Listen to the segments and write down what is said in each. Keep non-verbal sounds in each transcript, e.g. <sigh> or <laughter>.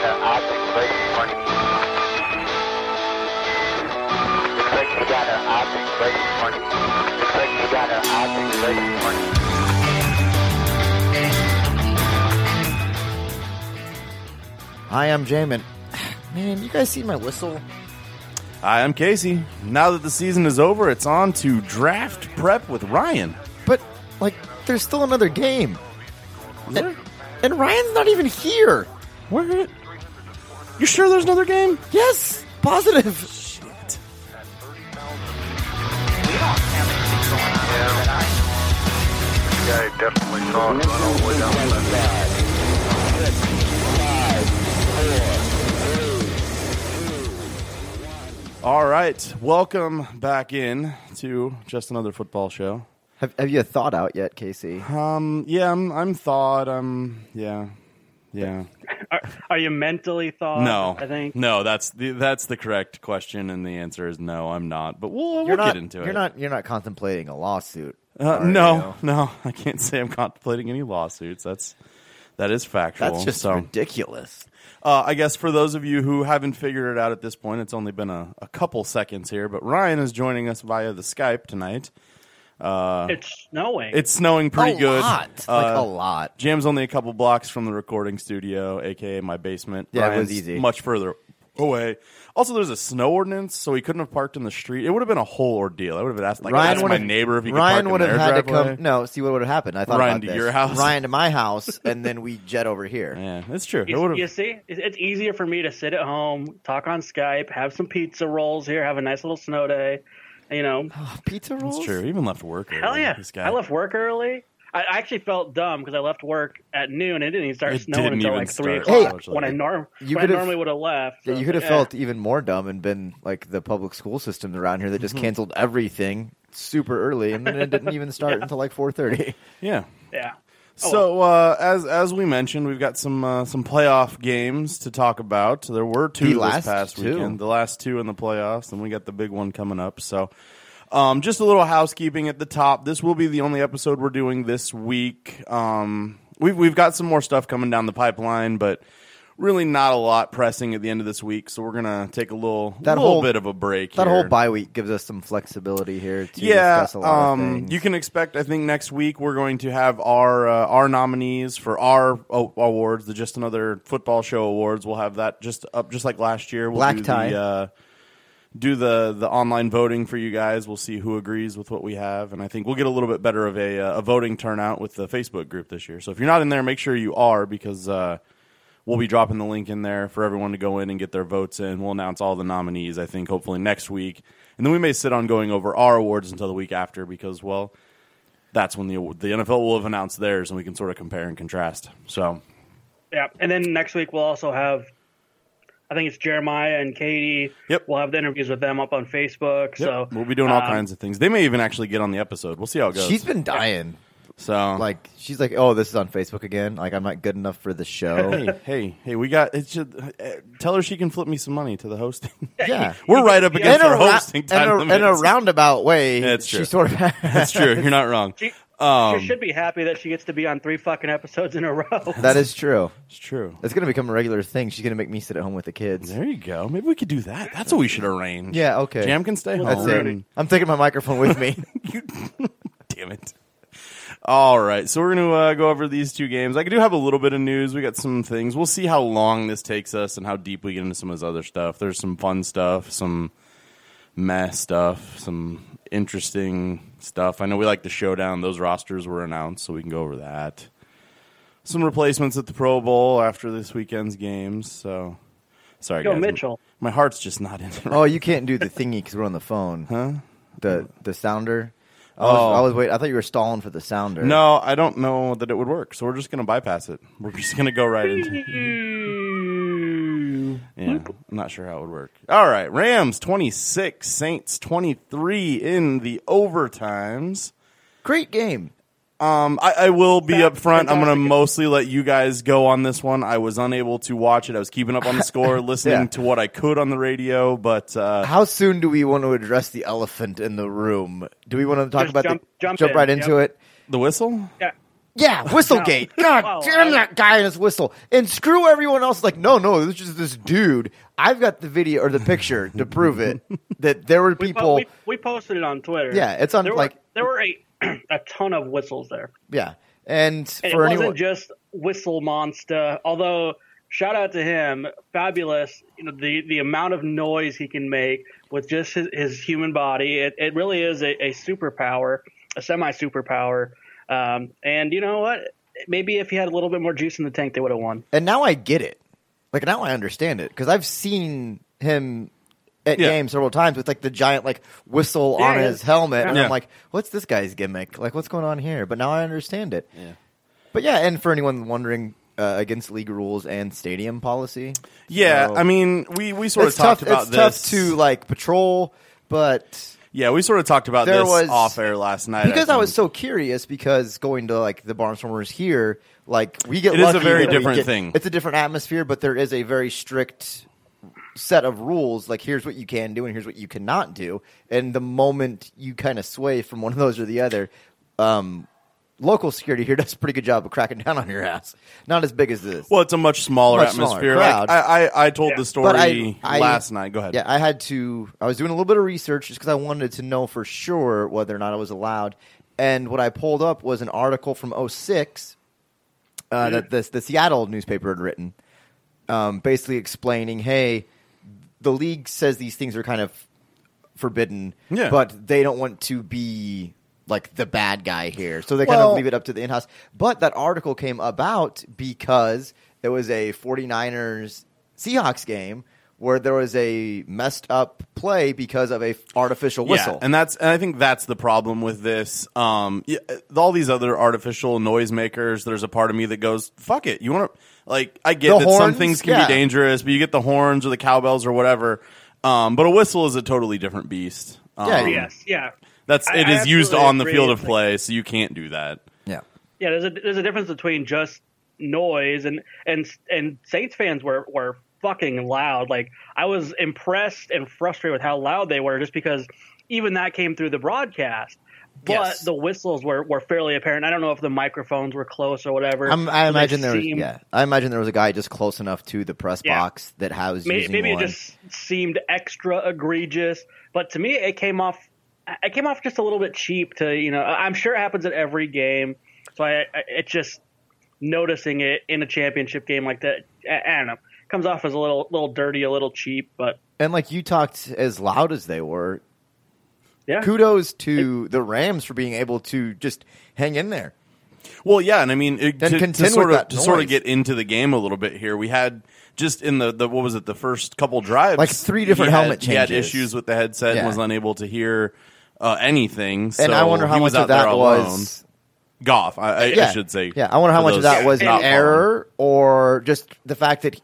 got an object right in front of you. Looks like you got an object right in front of you. Looks like you got an object right in front of you. Hi, I'm Jamin. <sighs> Man, you guys see my whistle? Hi, I'm Casey. Now that the season is over, it's on to draft prep with Ryan. But, like, there's still another game. Is there? And Ryan's not even here. Where? You sure there's another game? Yes, positive. Shit. guy definitely saw it run all the way down the left. All right, welcome back in to just another football show. Have, have you thought out yet, Casey? Um, yeah, I'm, I'm thawed. I'm, yeah, yeah. Are, are you mentally thawed? No, I think. no. That's the that's the correct question, and the answer is no. I'm not. But we'll, we'll You're not. get into it. you're not. You're not contemplating a lawsuit. Uh, are no, you? no. <laughs> I can't say I'm contemplating any lawsuits. That's that is factual. That's just so. ridiculous. Uh, I guess for those of you who haven't figured it out at this point, it's only been a, a couple seconds here, but Ryan is joining us via the Skype tonight. It's snowing. It's snowing pretty a good. lot, Uh, like a lot. Jam's only a couple blocks from the recording studio, aka my basement. Yeah, it was easy. Much further away. Also, there's a snow ordinance, so he couldn't have parked in the street. It would have been a whole ordeal. I would have asked like Ryan asked would my have neighbor if he could Ryan park would in have their had to come. No, see what would have happened. I thought Ryan about to this. your house. Ryan to my house, and then we jet over here. <laughs> Yeah, that's true. You, you see, it's, it's easier for me to sit at home, talk on Skype, have some pizza rolls here, have a nice little snow day. You know, Pizza rolls. It's true. He even left work. hell early, yeah! This guy. I left work early. I I actually felt dumb because I left work at noon. It didn't even start It snowing didn't until like three o'clock unfortunately. when I norm You when I could've- normally would have left. Yeah, you could have yeah. felt even more dumb and been like the public school systems around here that Mm-hmm. just canceled everything super early, and then it didn't <laughs> even start until like four thirty. Yeah. yeah. So uh, as as we mentioned, we've got some uh, some playoff games to talk about. There were two The this last past two. weekend, the last two in the playoffs, and we got the big one coming up. So, um, just a little housekeeping at the top. This will be the only episode we're doing this week. Um, we've we've got some more stuff coming down the pipeline, but really not a lot pressing at the end of this week. So we're gonna take a little That little whole- bit of a break. That here. whole bye week gives us some flexibility here to yeah, discuss a lot um, you can expect. I think next week we're going to have our uh, our nominees for our o- awards, the Just Another Football Show awards. We'll have that just up, just like last year. We'll Black do tie. The, uh, do the the online voting for you guys. We'll see who agrees with what we have, and I think we'll get a little bit better of a uh, a voting turnout with the Facebook group this year. So if you're not in there, make sure you are because. We'll be dropping the link in there for everyone to go in and get their votes in. We'll announce all the nominees, I think, hopefully next week. And then we may sit on going over our awards until the week after because, well, that's when the the NFL will have announced theirs and we can sort of compare and contrast. So, Yeah, and then next week we'll also have, I think it's Jeremiah and Katie. Yep. We'll have the interviews with them up on Facebook. So we'll be doing all um, kinds of things. They may even actually get on the episode. We'll see how it goes. She's been dying. So Like she's like, oh, this is on Facebook again. Like I'm not good enough for the show. hey, hey, hey, we got it. Should, uh, tell her she can flip me some money to the hosting. <laughs> yeah. <laughs> We're right up In against in a, our ra- hosting in, time a, limits. in a roundabout way, <laughs> That's true. she sort of That's true. You're not wrong. She, Um, she should be happy that she gets to be on three fucking episodes in a row. that is true. It's true. It's gonna become a regular thing. She's gonna make me sit at home with the kids. There you go. Maybe we could do that. That's what we should arrange. Yeah, okay. Jam can stay That's home. it. I'm taking my microphone with me. You, damn it. All right, so we're going to uh, go over these two games. I do have a little bit of news. We got some things. We'll see how long this takes us and how deep we get into some of this other stuff. There's some fun stuff, some meh stuff, some interesting stuff. I know we like the showdown. Those rosters were announced, so we can go over that. Some replacements at the Pro Bowl after this weekend's games. So, sorry, Go guys. Mitchell. My heart's just not in it. oh, you can't do the thingy because we're on the phone. Huh? The the sounder. I was, Oh. I was wait. I thought you were stalling for the sounder. No, I don't know that it would work. So we're just going to bypass it. We're just going to go right into. <laughs> Yeah, I'm not sure how it would work. All right, Rams 26, Saints 23 in the overtimes. great game. Um, I, I will be Fa- up front. I'm going to mostly let you guys go on this one. I was unable to watch it. I was keeping up on the <laughs> score, listening Yeah. to what I could on the radio, but uh, How soon do we want to address the elephant in the room? Do we want to talk Just about jump- the jump jump in, right yep. into it? the whistle? Yeah. Yeah, <laughs> Whistlegate. God Well, damn I- that guy and his whistle. And screw everyone else. Like, no, no, this is just this dude. I've got the video or the picture to prove it <laughs> that there were We, po- people. we, we posted it on Twitter. Yeah, it's on, there like- were, there were a <clears throat> a ton of whistles there, yeah, and, and for it anyone, wasn't just Whistle Monster. Although shout out to him, fabulous. You know the the amount of noise he can make with just his, his human body. It it really is a, a superpower, a semi superpower. Um, and you know what? Maybe if he had a little bit more juice in the tank, they would have won. and now I get it. Like now I understand it because I've seen him at Yeah. games several times with like the giant like whistle Yeah, on yeah. his helmet, and Yeah. I'm like, what's this guy's gimmick? Like, what's going on here? But now I understand it. Yeah. But yeah, and for anyone wondering, uh, against league rules and stadium policy, Yeah, So- I mean, we, we sort of talked tough. about it's this. tough to like patrol, but yeah, we sort of talked about There this was- off air last night. because I, was so curious because going to like the Barnstormers here, like we get It is a lucky very that we different get- thing. It's a different atmosphere, but there is a very strict set of rules. Like here's what you can do and here's what you cannot do. And the moment you kind of sway from one of those or the other, um, local security here <laughs> does a pretty good job of cracking down on your ass. Not as big as this. Well, it's a much smaller Much smaller atmosphere. crowd. Like, I, I, I told Yeah. the story But I- I- last night. Go ahead. Yeah, I had to. I was doing a little bit of research just because I wanted to know for sure whether or not it was allowed. And what I pulled up was an article from 06 uh, that the, the Seattle newspaper had written, um, basically explaining, hey, the league says these things are kind of forbidden, Yeah. but they don't want to be like the bad guy here, so they kind of leave it up to the in-house. But that article came about because it was a 49ers Seahawks game where there was a messed up play because of a artificial whistle. Yeah, and that's and I think that's the problem with this. Um, yeah, all these other artificial noisemakers. There's a part of me that goes, "Fuck it." You want to like? I get The that some things can Yeah. be dangerous, but you get the horns or the cowbells or whatever. Um, but a whistle is a totally different beast. Um, Yeah. yes, yeah. that's I- it I is used on the field of It's like- play, so you can't do that. yeah. Yeah, there's a there's a difference between just noise and and and Saints fans were were fucking loud. Like I was impressed and frustrated with how loud they were, just because even that came through the broadcast. But Yes. the whistles were, were fairly apparent. I don't know if the microphones were close or whatever. I'm, I imagine there was yeah. I imagine there was a guy just close enough to the press Yeah. box that was Maybe, maybe it just seemed extra egregious, but to me, it came off. It came off just a little bit cheap. To you know, I'm sure it happens at every game. So I, I it just noticing it in a championship game like that. I, I don't know, comes off as a little little dirty, a little cheap, but And like you talked as loud as they were, yeah, kudos to the Rams for being able to just hang in there. Well, yeah, and I mean it, Then to, to sort of to sort of get into the game a little bit here. We had just in the, the what was it the first couple drives Like three different he had- helmet He had changes. issues with the headset Yeah. and was unable to hear uh, anything. And I wonder how much of that alone. was Goff. I, I, yeah, I should say. Yeah, I wonder how much of that was an error or just the fact that he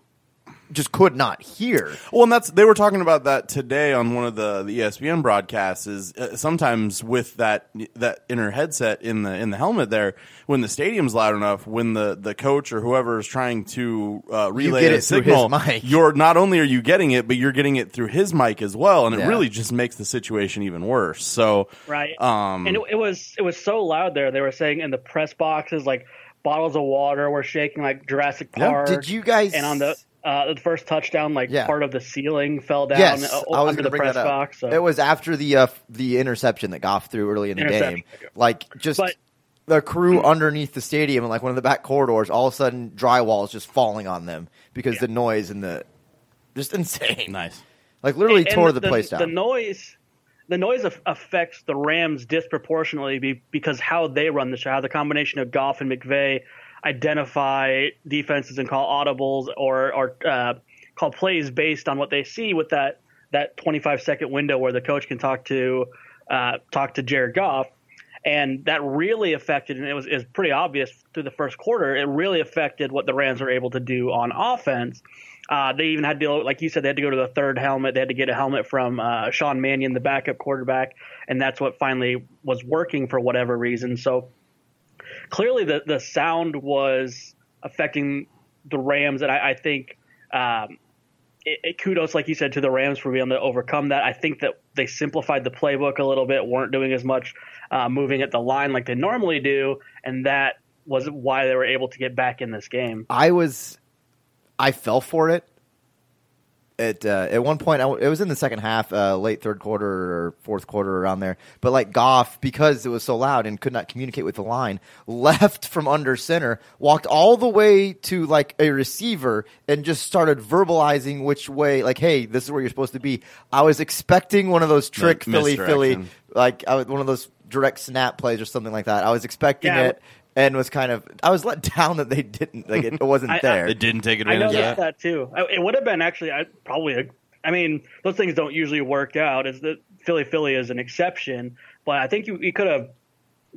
just could not hear. Well, and that's they were talking about that today on one of the, the ESPN broadcasts. Is uh, sometimes with that that inner headset in the in the helmet there, when the stadium's loud enough, when the, the coach or whoever is trying to uh, relay get a it through his signal, mic. <laughs> you're not only are you getting it, but you're getting it through his mic as well, and it really just makes the situation even worse. So, right. um, and it, it was it was so loud there. They were saying in the press boxes, like bottles of water were shaking like Jurassic Yeah. Park. Did you guys- And on the uh, the first touchdown, like Yeah. part of the ceiling fell down Yes, uh, I was under going to the bring press that up. box. So. It was after the uh, the interception that Goff threw early in the game. Like just But- the crew underneath the stadium and like one of the back corridors, all of a sudden drywall is just falling on them because the noise and the just <laughs> insane. nice. Like literally And tore the, the, place down. The noise, the noise af- affects the Rams disproportionately be, because how they run the show, how the combination of Goff and McVay identify defenses and call audibles or or uh, call plays based on what they see with that that 25 second window where the coach can talk to uh, talk to Jared Goff. And that really affected, and it was, was pretty obvious through the first quarter. It really affected what the Rams were able to do on offense. Uh, they even had to, like you said, they had to go to the third helmet. They had to get a helmet from uh, Sean Mannion, the backup quarterback, and that's what finally was working for whatever reason. So clearly, the the sound was affecting the Rams, and I, I think um, it, it, kudos, like you said, to the Rams for being able to overcome that. I think that they simplified the playbook a little bit, weren't doing as much uh, moving at the line like they normally do, and that was why they were able to get back in this game. I was, I fell for it. At uh, at one point, I w it was in the second half, uh, late third quarter or fourth quarter around there. But like Goff, because it was so loud and could not communicate with the line, <laughs> left from under center, walked all the way to like a receiver, and just started verbalizing which way. Like, hey, this is where you're supposed to be. I was expecting one of those trick Mi- Philly Philly, like I was, one of those direct snap plays or something like that. I was expecting Yeah. it. And was kind of, I was let <laughs> down that they didn't, like it wasn't I- I- there. They didn't take I advantage of noticed that. that too. I- It would have been actually I, probably. A, I mean, those things don't usually work out. Is that Philly Philly is an exception, but I think you, you could have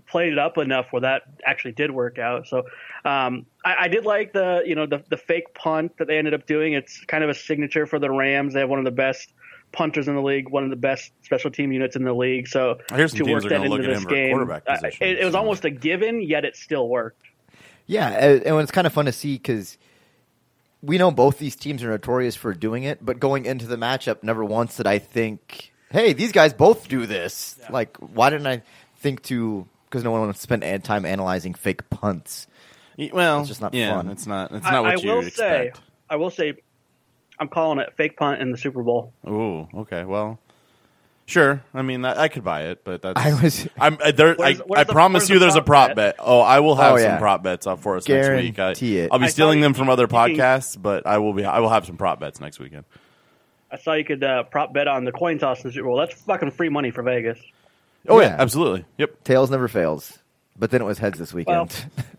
played it up enough where that actually did work out. So um, I, I did like the you know the the fake punt that they ended up doing. It's kind of a signature for the Rams. They have one of the best punters in the league, one of the best special team units in the league. So I hear some to work that look into at this game, uh, it, it was almost a given, yet it still worked. Yeah, and and it's kind of fun to see because we know both these teams are notorious for doing it, but going into the matchup, never once did I think, "Hey, these guys both do this." Like, why didn't I think to? Because no one wants to spend time analyzing fake punts. Well, It's just not yeah, fun. It's not. It's I, not what I you will would say, expect. I will say, I'm calling it fake punt in the Super Bowl. Ooh, okay. Well, sure. I mean, I, I could buy it, but that's. <laughs> I was <laughs> I'm I, there. I, Where's- I the- promise you, the there's a prop prop bet? bet. Oh, I will have Oh, some prop bets up for us next week. I, it. I'll be I stealing them from other you can- podcasts, but I will be. I will have some prop bets next weekend. I saw you could uh, prop bet on the coin toss in the Super Bowl. That's fucking free money for Vegas. Oh yeah, Yeah. absolutely. Yep. tails never fails, but then it was heads this weekend. <laughs>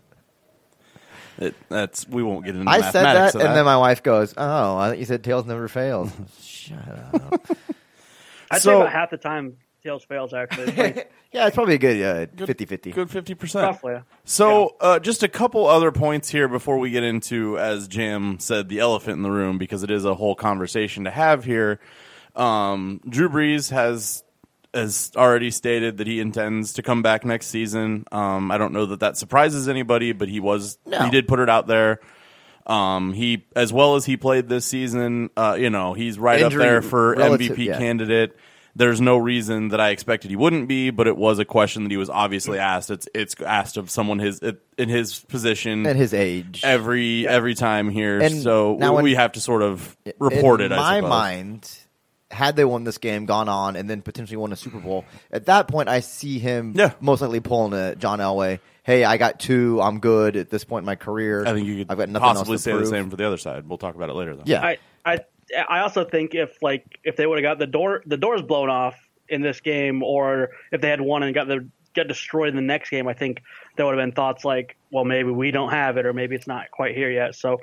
It, that's we won't get into. That. I said that, mathematics of and then my wife goes, "Oh, I thought you said tails never fails." <laughs> Shut up. I'd So- say about half the time tails fails actually. Like, <laughs> yeah, it's probably a good uh, 50-50. good fifty percent. roughly. So, uh, just a couple other points here before we get into, as Jim said, the elephant in the room, because it is a whole conversation to have here. Um, Drew Brees has has already stated that he intends to come back next season. Um, I don't know that that surprises anybody, but he was No. he did put it out there. Um, he as well as he played this season, uh, you know, he's right Injury up there for relative- MVP yeah. candidate. There's no reason that I expected he wouldn't be, but it was a question that he was obviously asked. It's it's asked of someone his in his position and his age. every every time here. And so now we, in- have to sort of report in it. I my mind, had they won this game, gone on, and then potentially won a Super Bowl, at that point, I see him Yeah. most likely pulling a John Elway. Hey, I got two. I'm good at this point in my career. I think you could I've got nothing possibly else to say prove. the same for the other side. We'll talk about it later, though. Yeah, I I I also think if like if they would have got the door the doors blown off in this game, or if they had won and got the get destroyed in the next game, I think there would have been thoughts like, well, maybe we don't have it, or maybe it's not quite here yet. So.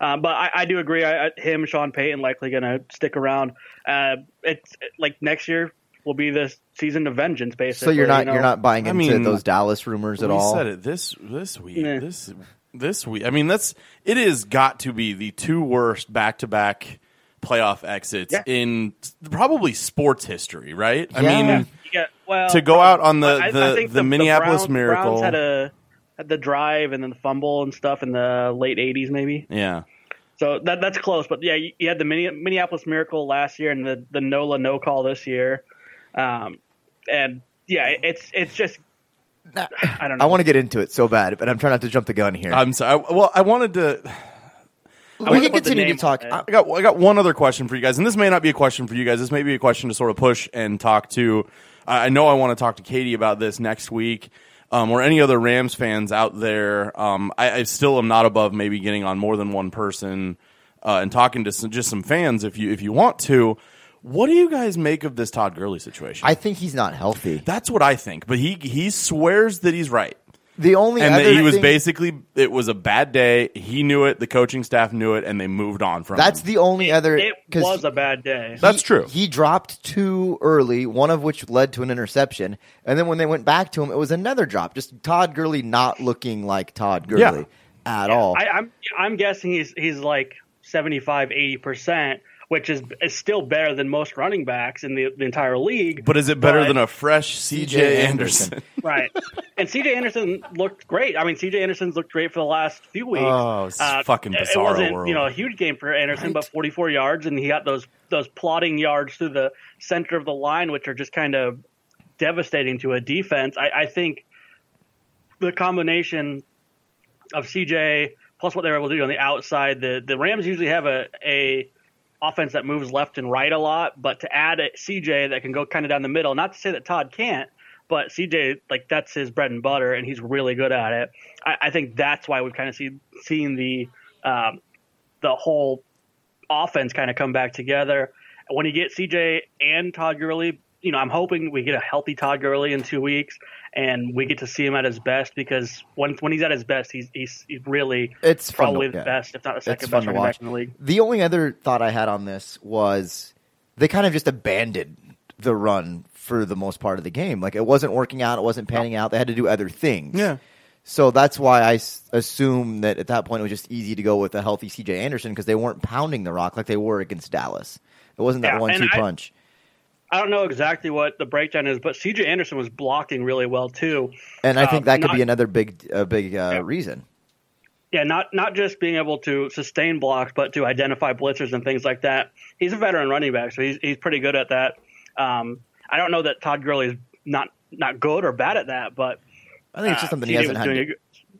Uh, but I, I do agree. I, I, him, Sean Payton, likely going to stick around. Uh, it's like next year will be the season of vengeance, Basically, so you're not you know? you're not buying I into mean, those Dallas rumors at we all. said it this this week. Nah. This this week. I mean, that's it. Has got to be the two worst back to back playoff exits Yeah. in probably sports history. Right? I mean, Yeah, well, To go out on the- I- I the- think the Minneapolis Browns, Miracle- Browns had a had the drive and then the fumble and stuff in the late '80s, maybe. yeah. So that that's close, but yeah, you, you had the Minneapolis Miracle last year and the the Nola no call this year, um, and yeah, it's it's just I don't know. I want to get into it so bad, but I'm trying not to jump the gun here. I'm sorry. Well, I wanted to. we can continue to talk. I got I got one other question for you guys, and this may not be a question for you guys. This may be a question to sort of push and talk to. I I know I want to talk to Katie about this next week, um, or any other Rams fans out there. Um, I, I still am not above maybe getting on more than one person uh, and talking to some, just some fans if you if you want to. What do you guys make of this Todd Gurley situation? I think he's not healthy. That's what I think, but he he swears that he's right. The only and other that he was thing- basically it was a bad day. He knew it. The coaching staff knew it, and they moved on from. That's him. the only other. It was a bad day. That's true. He dropped two early, one of which led to an interception, and then when they went back to him, it was another drop. Just Todd Gurley not looking like Todd Gurley Yeah. at all. I, I'm I'm guessing he's he's like 75, 80 percent, which is is still better than most running backs in the, the entire league. but is it better but- than a fresh C.J. Anderson? <laughs> right? And C.J. Anderson looked great. I mean, C.J. Anderson's looked great for the last few weeks. Oh, uh, it's fucking it- bizarro It wasn't world. you know a huge game for Anderson, but 44 yards, and he got those those plotting yards through the center of the line, which are just kind of devastating to a defense. I, I think the combination of CJ plus what they're able to do on the outside. The the Rams usually have a a offense that moves left and right a lot, but to add a CJ that can go kind of down the middle, not to say that Todd can't, but CJ like that's his bread and butter, and he's really good at it. I, I think that's why we've kind of seen seen the um, the whole offense kind of come back together. When you get CJ and Todd Gurley, you know, I'm hoping we get a healthy Todd Gurley in two weeks and we get to see him at his best because when when he's at his best, he's he's, he's really It's fun to- probably the yeah. best, if not the second fun best to running back in the league. The only other thought I had on this was they kind of just abandoned the run for the most part of the game. Like it wasn't working out, it wasn't panning out. They had to do other things. Yeah. So that's why I s- assume that at that point it was just easy to go with a healthy CJ Anderson because they weren't pounding the rock like they were against Dallas. It wasn't that Yeah, one and two I- punch. I don't know exactly what the breakdown is, but CJ Anderson was blocking really well too. And I think um, that could not- be another big, a big uh, Yeah. reason. Yeah, not not just being able to sustain blocks, but to identify blitzers and things like that. He's a veteran running back, so he's he's pretty good at that. Um, I don't know that Todd Gurley is not not good or bad at that, but I think it's just uh, something he CJ hasn't had. To, a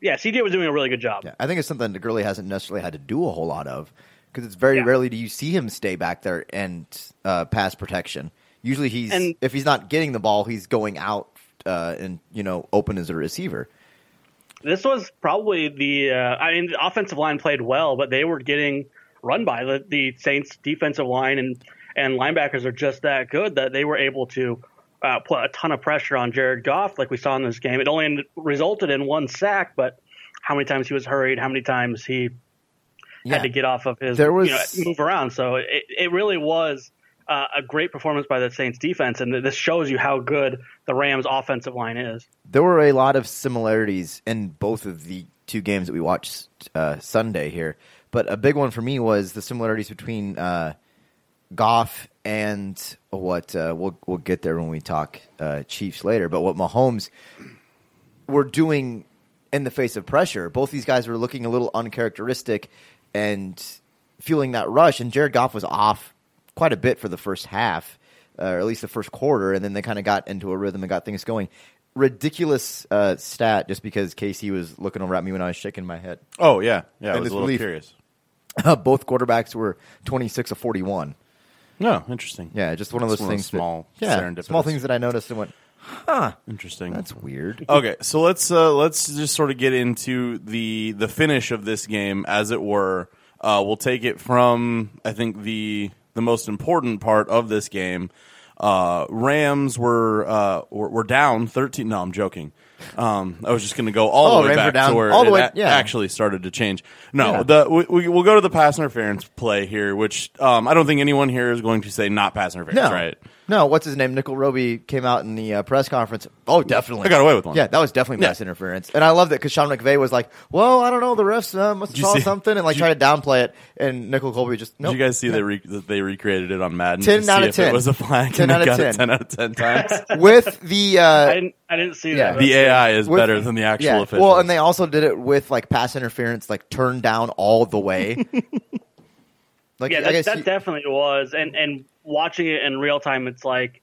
yeah, CJ was doing a really good job. yeah, I think it's something that Gurley hasn't necessarily had to do a whole lot of because it's very Yeah. rarely do you see him stay back there and uh, pass protection. Usually, he's And- if he's not getting the ball, he's going out uh, and you know open as a receiver. This was probably the. Uh, I mean, the offensive line played well, but they were getting run by the, the Saints defensive line and and linebackers are just that good that they were able to uh, put a ton of pressure on Jared Goff, like we saw in this game. It only resulted in one sack, but how many times he was hurried, how many times he Yeah. had to get off of his There was- you know, move around. So it, it really was uh, a great performance by the Saints defense, and this shows you how good the Rams offensive line is. there were a lot of similarities in both of the two games that we watched uh, Sunday here. But a big one for me was the similarities between uh, Goff and what uh, we'll we'll get there when we talk uh, Chiefs later. But what Mahomes were doing in the face of pressure, both these guys were looking a little uncharacteristic and feeling that rush. And Jared Goff was off quite a bit for the first half, uh, or at least the first quarter, and then they kind of got into a rhythm and got things going. Ridiculous uh, stat, just because Casey was looking over at me when I was shaking my head. Oh yeah, yeah. I was a little relief. curious. Both quarterbacks were twenty six of forty one. No, interesting. Yeah, just one of those one things. those small, that, yeah, serendipitous. small things that I noticed and went, huh, Interesting. that's weird. Okay, so let's uh, let's just sort of get into the the finish of this game, as it were. Uh, we'll take it from I think the the most important part of this game. Uh, Rams were, uh, were were down thirteen. No, I'm joking. Um, I was just going to go all Oh, the way Rams back down to where all the it way- a- yeah. actually started to change. No, Yeah. the we, we, we'll go to the pass interference play here, which um, I don't think anyone here is going to say not pass interference, No, right? No. What's his name? Nickell Robey came out in the uh, press conference. Oh, definitely. I got away with one. Yeah, that was definitely Yeah. pass interference, and I love that because Sean McVay was like, "Well, I don't know, the refs uh, must have you saw something," and like try to downplay it, and Nickel Colby just no. Did you guys see they re- that they recreated it on Madden 10 to see out of if 10. it was a flag 10 and out of got it 10. 10 out of 10 times? <laughs> with the uh, I didn't I didn't see yeah. that. the AI is with- better than the actual yeah. officials. Well, and they also did it with like pass interference, like turned down all the way. <laughs> like yeah, I that, guess that you- definitely was. And and watching it in real time, it's like,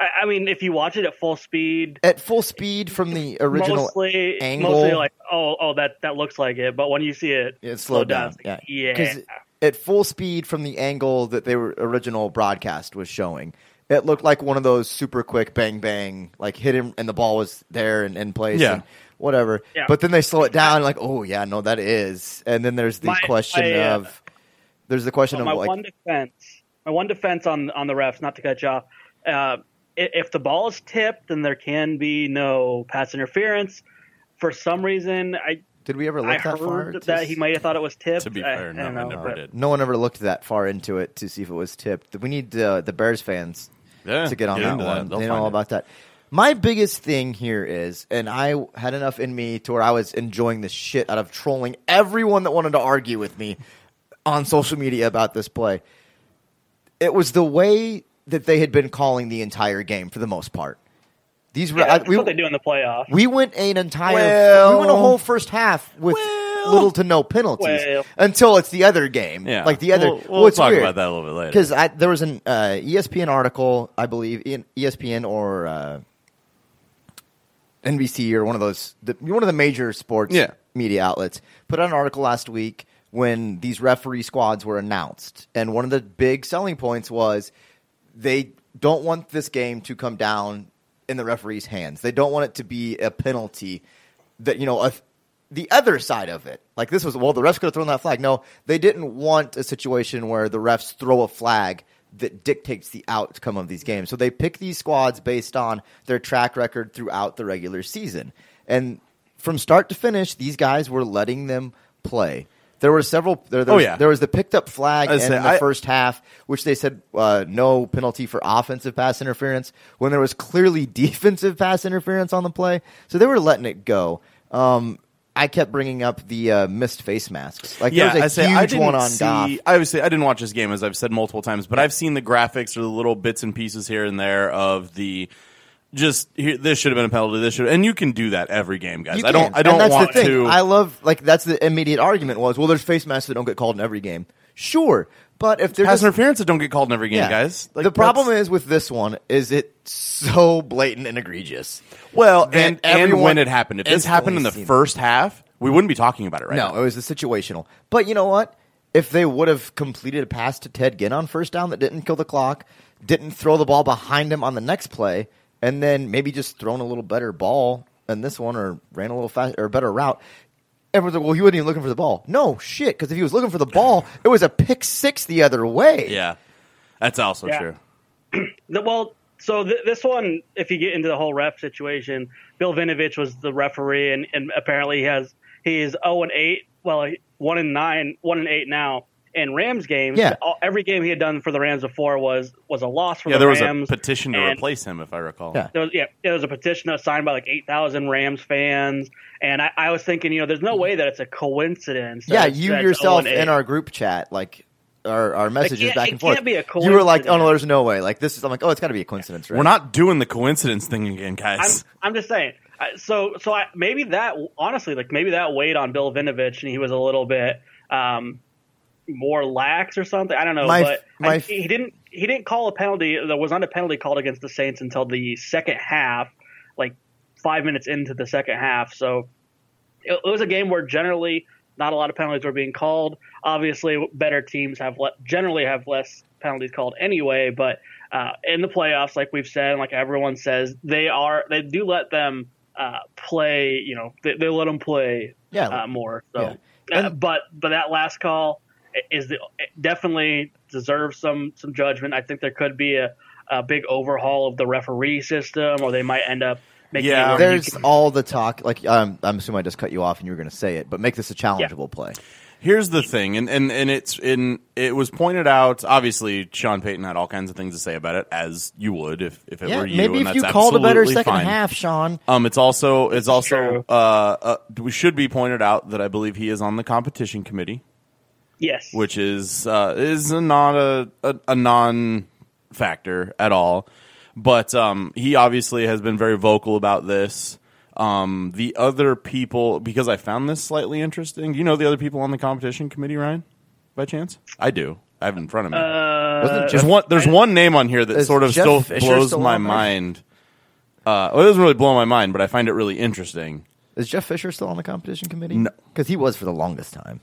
I, I mean, if you watch it at full speed, at full speed from the original mostly, angle. mostly like, oh, oh, that that looks like it. But when you see it, It slowed down. it's like, yeah, yeah, Because at full speed from the angle that their original broadcast was showing, it looked like one of those super quick bang bang, like hit him and the ball was there and in place. Yeah. and whatever. Yeah. But then they slow it down, like, oh yeah, no, that is. And then there's the My- question my, uh, of there's the question But of my like one defense, my one defense on on the refs, not to cut you off. Uh, if the ball is tipped, then there can be no pass interference. For some reason, I did we ever look I that far? heard to that s- he might have thought it was tipped. to be fair, I no, don't I know, never but- did. No one ever looked that far into it to see if it was tipped. We need uh, the Bears fans Yeah, to get on get that into one. that. They'll know all it. about that. My biggest thing here is, and I had enough in me to where I was enjoying the shit out of trolling everyone that wanted to argue with me on social media about this play. It was the way that they had been calling the entire game for the most part. These Yeah, I- we, what they do in the playoffs. we went an entire Well- we went a whole first half with Well- little to no penalties Well. until it's the other game. Yeah, like the other. We'll, we'll well, it's talk weird about that a little bit later. because there was an uh, ESPN article, I believe, in ESPN or uh, NBC or one of those, the, one of the major sports Yeah. media outlets put out an article last week when these referee squads were announced, and one of the big selling points was they don't want this game to come down in the referee's hands. They don't want it to be a penalty that you know a, the other side of it. Like this was well, the refs could have thrown that flag. No, they didn't want a situation where the refs throw a flag that dictates the outcome of these games. So they pick these squads based on their track record throughout the regular season. And from start to finish, these guys were letting them play. There were several. There, there Oh, was, yeah. there was the picked up flag in say, the I- first half, which they said uh, no penalty for offensive pass interference. When there was clearly <laughs> defensive pass interference on the play, so they were letting it go. Um, I kept bringing up the uh, missed face masks. Like yeah, there I was a say I huge didn't one on see. Goff. Obviously I didn't watch this game as I've said multiple times, but I've seen the graphics or the little bits and pieces here and there of the just here, this should have been a penalty. This should, and you can do that every game, guys. You I don't. can. I don't and that's want the thing. to. I love like that's the immediate argument was well, there's face masks that don't get called in every game. Sure, but if there's pass interference that don't get called in every game, guys. Like, the problem is with this one is it so blatant and egregious. well, and and when it happened, if this happened in the seen it. first half, we wouldn't be talking about it right no, now. it was a situational. But you know what? If they would have completed a pass to Ted Ginn on first down that didn't kill the clock, didn't throw the ball behind him on the next play, and then maybe just thrown a little better ball in this one or ran a little fast or a better route. Everyone's like, well, he wasn't even looking for the ball. No, shit, because if he was looking for the ball, it was a pick six the other way. Yeah, that's also Yeah. true. <clears throat> Well, so th- this one, if you get into the whole ref situation, Bill Vinovich was the referee, and, and apparently he has he is zero and eight. Well, he- one and nine, one and eight now in Rams games. Yeah. All- every game he had done for the Rams before was was a loss for Yeah, the there was a petition to and- replace him, if I recall. Yeah. There was, yeah, there was a petition that was signed by like eight thousand Rams fans, and I, I was thinking, you know, there's no way that it's a coincidence. Yeah, you yourself in our group chat, like our, our messages back and forth. can't be a you were like, "Oh no, there's no way." Like this is, I'm like, "Oh, it's got to be a coincidence, right?" We're not doing the coincidence thing again, I'm, guys. I'm just saying. So, so I, maybe that honestly, like maybe that weighed on Bill Vinovich, and he was a little bit um, more lax or something. I don't know, My- but my I, he didn't. He didn't call a penalty. There was not a penalty called against the Saints until the second half, like five minutes into the second half. So it, it was a game where generally not a lot of penalties were being called. Obviously, better teams have le- generally have less penalties called anyway. But uh, in the playoffs, like we've said, like everyone says, they are they do let them uh, play. You know, they, they let them play Yeah. uh, more. So, Yeah. uh, And- but but that last call is the, it definitely deserves some some judgment. I think there could be a, a big overhaul of the referee system, or they might end up making Yeah. it There's can- all the talk. Like, um, I'm assuming I just cut you off and you were going to say it, but make this a challengeable play. Here's the thing, and, and, and it's in it was pointed out. Obviously, Sean Payton had all kinds of things to say about it, as you would if, if it Yeah, were you. maybe and if you called a better second fine. half, Sean. Um, it's also it's also uh, uh, we should be pointed out that I believe he is on the competition committee, yes, which is uh, is not a, a, a non factor at all. But um, he obviously has been very vocal about this. Um, the other people, because I found this slightly interesting. Do you know the other people on the competition committee, Ryan? By chance, I do. I have it in front of me. Wasn't there's one. There's one name on here that sort of Jeff still Fisher blows still my mind. Uh, well, it doesn't really blow my mind, but I find it really interesting. is Jeff Fisher still on the competition committee? No. because he was for the longest time.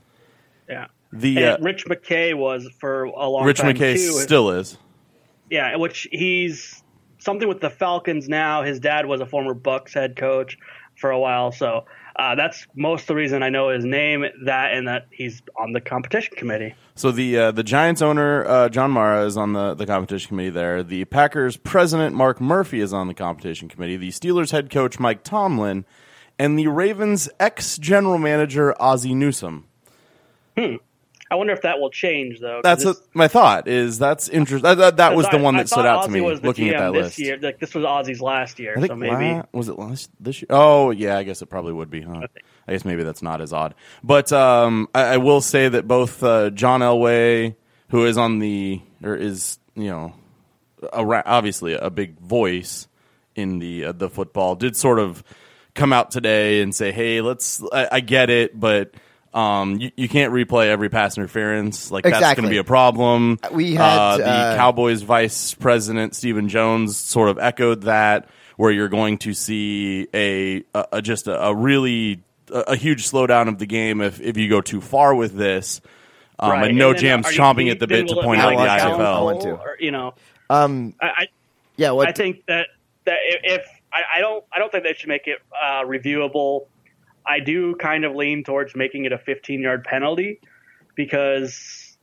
yeah. The uh, Rich McKay was for a long Rich time McKay too. still is. Yeah, which he's something with the Falcons now. His dad was a former Bucs head coach for a while, so uh, that's most the reason I know his name. That and that he's on the competition committee. So the uh, the Giants owner uh, John Mara is on the, the competition committee there. The Packers president Mark Murphy is on the competition committee. The Steelers head coach Mike Tomlin, and the Ravens ex general manager Ozzie Newsome. I wonder if that will change though. That's a, my thought. Is that's interesting. That, that, that was the one that stood out to me was the looking at GM that this list. Year. Like this was Ozzie's last year, I think so maybe la- was it last this year? Oh yeah, I guess it probably would be, huh? I guess maybe that's not as odd. But um, I, I will say that both uh, John Elway, who is on the or is you know a, ra- obviously a big voice in the uh, the football, did sort of come out today and say, "Hey, let's." I, I get it, but. Um, you, you can't replay every pass interference. Like that's going to be a problem. We had, uh, the uh, Cowboys vice president Stephen Jones sort of echoed that, where you're going to see a, a, a just a, a really a, a huge slowdown of the game if if you go too far with this. Um, Right. and no And then jams are you chomping at the then bit to will it point out like the a IFL. I want to. Or, you know, Um, I, I yeah. What? I think that that if I, I don't I don't think they should make it uh, reviewable. I do kind of lean towards making it a 15 yard penalty because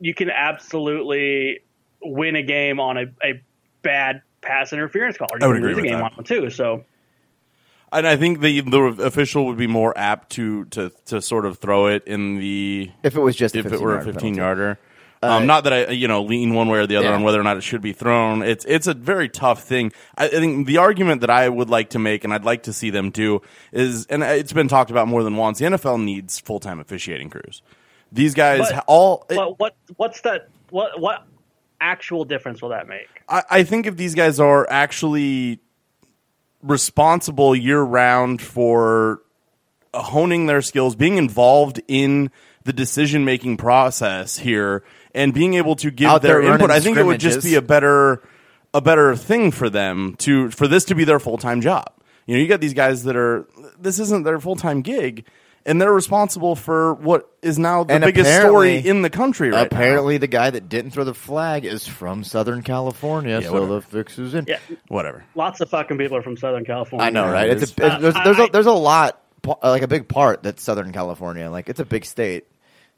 you can absolutely win a game on a, a bad pass interference call. Or you I would can agree lose a with game that. on one too. So And I think the the official would be more apt to to to sort of throw it in the if it was just a if it were a 15 15 penalty. yarder. Um, not that I, you know, lean one way or the other Yeah. on whether or not it should be thrown. It's it's a very tough thing. I, I think the argument that I would like to make, and I'd like to see them do, is, and it's been talked about more than once. The NFL needs full time officiating crews. These guys But- all. but what what's that? What what actual difference will that make? I, I think if these guys are actually responsible year round for honing their skills, being involved in the decision making process here, and being able to give Out there their input, running I think it would just scrimmages. be a better a better thing for them to for this to be their full time job. You know, you got these guys that are this isn't their full time gig. And they're responsible for what is now the And biggest story apparently- in the country right now. Apparently, the guy that didn't throw the flag is from Southern California, Yeah, so whatever. the fix is in. Yeah, Whatever. lots of fucking people are from Southern California. I know, right? It's a, it's, there's, there's, I- a, there's a lot, pa- like a big part that's Southern California. Like it's a big state.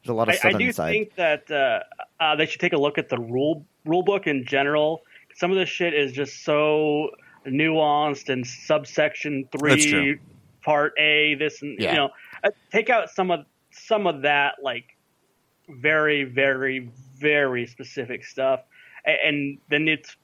There's a lot of I, I do side. think that uh, uh, they should take a look at the rule rule book in general. Some of this shit is just so nuanced and subsection three, part A. This and Yeah. you know, uh, take out some of some of that like very, very, very specific stuff, and, and then it's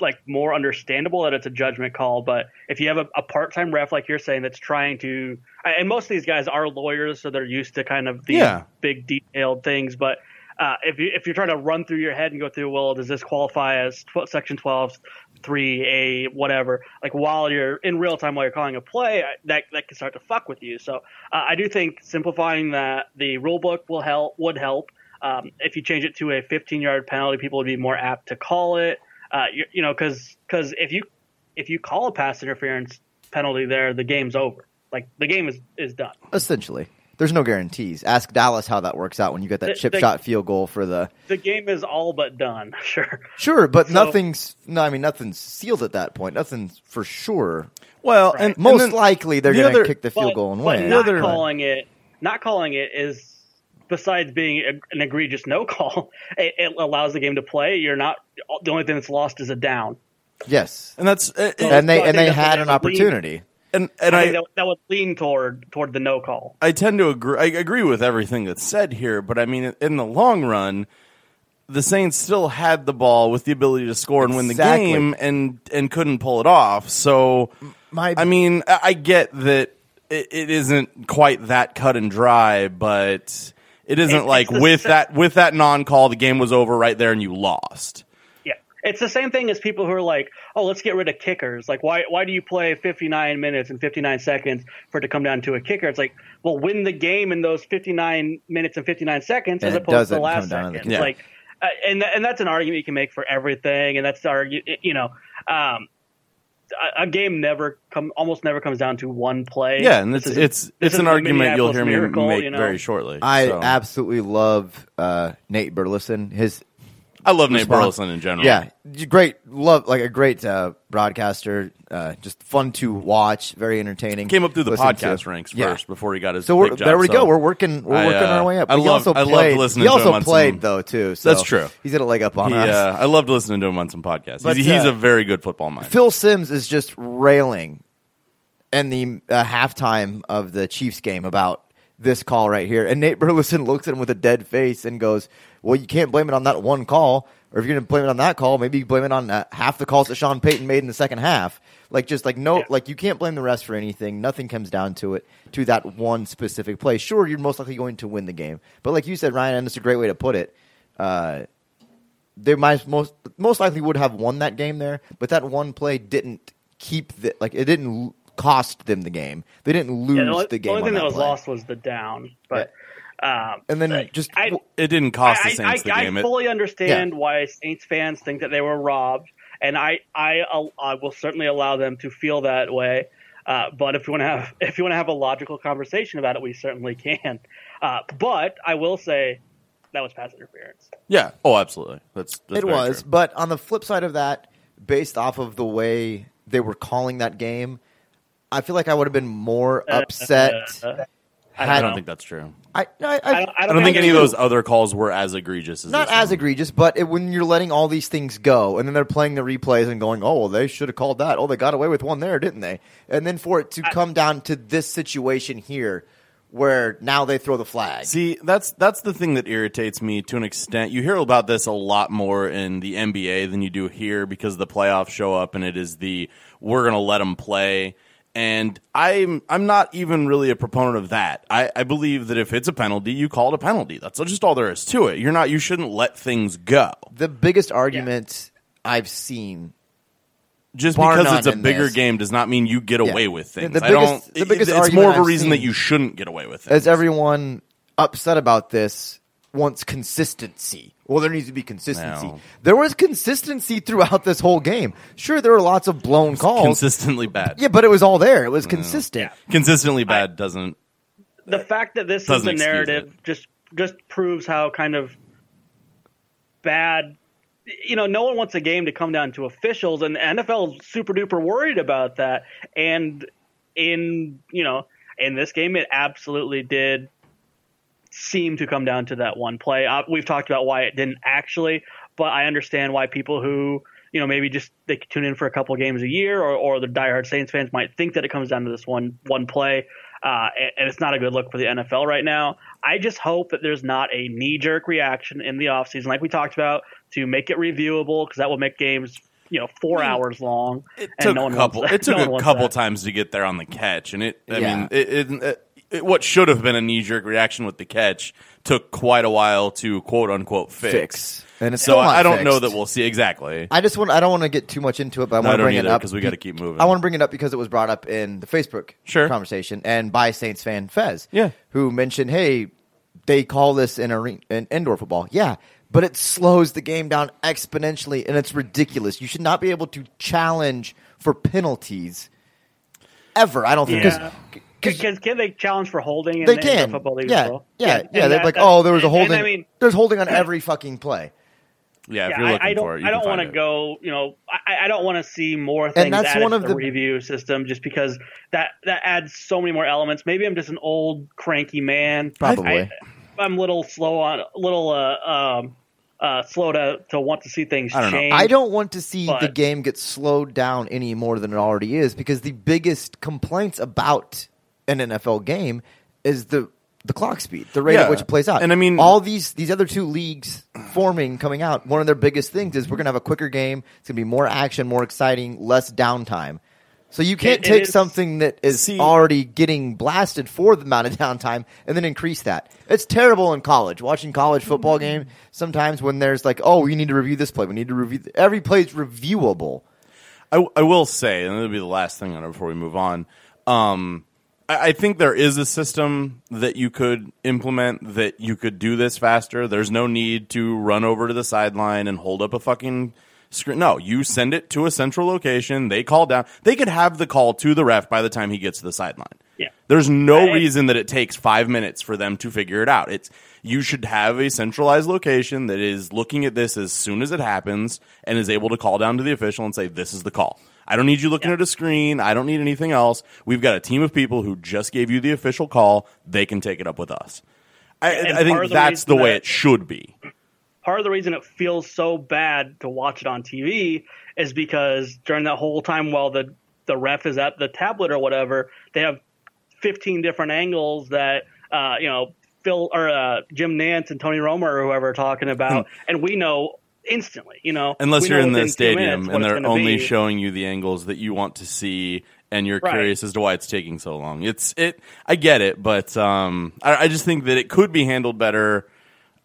like more understandable that it's a judgment call. But if you have a, a part time ref like you're saying that's trying to, and most of these guys are lawyers, so they're used to kind of these Yeah. big detailed things. But uh, if you if you're trying to run through your head and go through, well, does this qualify as tw- section 12, 3A, whatever? Like while you're in real time while you're calling a play, I- that that can start to fuck with you. So uh, I do think simplifying that the rule book will help would help. Um, if you change it to a 15 yard penalty, people would be more apt to call it. Uh, you, you know, because because if you if you call a pass interference penalty there, the game's over. Like the game is is done. Essentially, there's no guarantees. Ask Dallas how that works out when you get that The- chip the- shot field goal for the. The game is all but done. <laughs> Sure. Sure, but So- nothing's no. I mean, nothing's sealed at that point. Nothing's for sure. Well, Right. and and Most then- likely, they're the going to kick the field but, goal and but win. not other- calling it, not calling it is besides being a, an egregious no call. <laughs> It, it allows the game to play. You're not the only thing that's lost is a down. yes, and that's uh, So- and they so and they had an would lean- opportunity. and and I I, that, that would lean toward toward the no call. I tend to agree. I agree with everything that's said here, but I mean, in the long run, the Saints still had the ball with the ability to score and win the game, and and couldn't pull it off. So, My I mean, I I get that it, it isn't quite that cut and dry, but it isn't It's- like it's with sa- that with that non call, the game was over right there and you lost. Yeah, it's the same thing as people who are like, "Oh, let's get rid of kickers." Like, why why do you play 59 minutes and 59 seconds for it to come down to a kicker? It's like, well, win the game in those 59 minutes and 59 seconds And as it opposed to doesn't the last come down to the second. kicker. Like, uh, and and that's an argument you can make for everything, and that's the argue. You know, um, a, a game never come almost never comes down to one play. Yeah, and This it's is- it's it's an argument you'll hear me Minneapolis make you know? very shortly. I so. absolutely love uh, Nate Burleson. His I love Nate response- Burleson in general. Yeah, great. Love like a great uh, broadcaster. Uh, just fun to watch. Very entertaining. came up through the Listen podcast to. ranks Yeah. first before he got his. So big job, there we so- go. We're working. We're I, working uh, our way up. I also I loved played. listening he to also him played some- though too. So That's true. He's got a leg up on He, us. uh, I loved listening to him on some podcasts. But, he's, he's uh, a very good football mind. Phil Simms is just railing in the uh, halftime of the Chiefs game about this call right here. And Nate Burleson <laughs> looks at him with a dead face and goes, Well, you can't blame it on that one call. Or if you're going to blame it on that call, maybe you blame it on uh, half the calls that Sean Payton made in the second half. Like, just like, no, Yeah. like, you can't blame the rest for anything. Nothing comes down to it, to that one specific play. Sure, you're most likely going to win the game. But like you said, Ryan, and it's a great way to put it. Uh, they might most most likely would have won that game there, but that one play didn't keep the like it didn't cost them the game. They didn't lose Yeah, the, only, the game. only on thing that, was play. lost was the down, but. Um, and then just I, it didn't cost the Saints I, the I game. I fully understand why Saints fans think that they were robbed, and I, I, I will certainly allow them to feel that way. Uh, but if you want to have <laughs> if you want to have a logical conversation about it, we certainly can. Uh, but I will say that was pass interference. Yeah. Oh, absolutely. That's, that's it was, true. but on the flip side of that, based off of the way they were calling that game, I feel like I would have been more <laughs> upset. Uh, I had- I don't don't think that's true. I, I, I, I don't, I don't, I don't think any of those other calls were as egregious as not this as one. egregious, but it, when you're letting all these things go, and then they're playing the replays and going, "Oh, well, they should have called that. Oh, they got away with one there, didn't they?" And then for it to come down to this situation here, where now they throw the flag. See, that's that's the thing that irritates me to an extent. You hear about this a lot more in the NBA than you do here because the playoffs show up and it is the we're going to let them play. And I'm I'm not even really a proponent of that. I, I believe that if it's a penalty, you call it a penalty. That's just all there is to it. You're not you shouldn't let things go. the biggest argument I've seen Just Bar because none it's a in bigger this. game does not mean you get Yeah. away with things. The I don't. biggest- the biggest it's argument more of a I've reason that seen you shouldn't get away with things. as everyone upset about this wants consistency. Well, there needs to be consistency. No. There was consistency throughout this whole game. Sure, there were lots of blown calls. consistently bad. yeah, but it was all there. It was consistent. Consistently bad doesn't. the fact that this is Doesn't the narrative it. just just proves how kind of bad you know no one wants a game to come down to officials and the NFL is super duper worried about that and in you know in this game it absolutely did seem to come down to that one play uh, we've talked about why it didn't actually but I understand why people who you know maybe just they tune in for a couple games a year or, or the diehard Saints fans might think that it comes down to this one one play uh, and, and it's not a good look for the NFL right now. I just hope that there's not a knee jerk reaction in the offseason, like we talked about, to make it reviewable because that will make games you know four hours long. It and took no a one couple. It <laughs> took No a couple that. times to get there on the catch, and it. I Yeah. mean, it, it, it, it- what should have been a knee jerk reaction with the catch took quite a while to quote unquote fix. Fix. And it's So still not I don't know that we'll see exactly. I just want. I don't want to get too much into it, but I No, want to don't bring it up because we gotta keep moving. I want to bring it up because it was brought up in the Facebook Sure. conversation and by Saints fan Fez, Yeah. who mentioned, "Hey, they call this in arena, in indoor football, yeah, but it slows the game down exponentially, and it's ridiculous. You should not be able to challenge for penalties ever. I don't think Yeah. Because Can, can they challenge for holding? In they the can. Football League yeah, as well? yeah, yeah. and They're that- like, that- oh, there was a holding. And I mean, there's holding on every fucking play. Yeah, if yeah, you're looking I, I don't. for it, you I don't want to go. You know, I, I don't want to see more things And that's added one of the, the- review system just because that that adds so many more elements. Maybe I'm just an old cranky man. Probably. I, I'm a little slow on, a little uh, um, uh, slow to to want to see things I don't know. change. I don't want to see the game get slowed down any more than it already is because the biggest complaints about an NFL game is the the clock speed, the rate Yeah. at which it plays out. And I mean- all these these other two leagues forming coming out, one of their biggest things is we're going to have a quicker game. It's going to be more action, more exciting, less downtime. So you can't It- it take is- something that is See- already getting blasted for the amount of downtime and then increase that. It's terrible in college. Watching college football game sometimes when there's like, oh, we need to review this play. We need to review th-. every play is reviewable. I, I will say, and it'll be the last thing on it before we move on. Um, I, think there is a system that you could implement that you could do this faster. There's no need to run over to the sideline and hold up a fucking screen. No, you send it to a central location. They call down. They could have the call to the ref by the time he gets to the sideline. Yeah. There's no reason that it takes five minutes for them to figure it out. It's you should have a centralized location that is looking at this as soon as it happens and is able to call down to the official and say, "This is the call." I don't need you looking at a screen. I don't need anything else. We've got a team of people who just gave you the official call. They can take it up with us. I, I think the that's the way that- it should be. part of the reason it feels so bad to watch it on TV is because during that whole time while the the ref is at the tablet or whatever, they have 15 different angles that uh, you know Phil or uh, Jim Nantz and Tony Romo or whoever are talking about, and we know instantly. You know, Unless you're know in the stadium minutes and they're only be. showing you the angles that you want to see and you're Right. curious as to why it's taking so long. It's it I get it, but um I, I just think that it could be handled better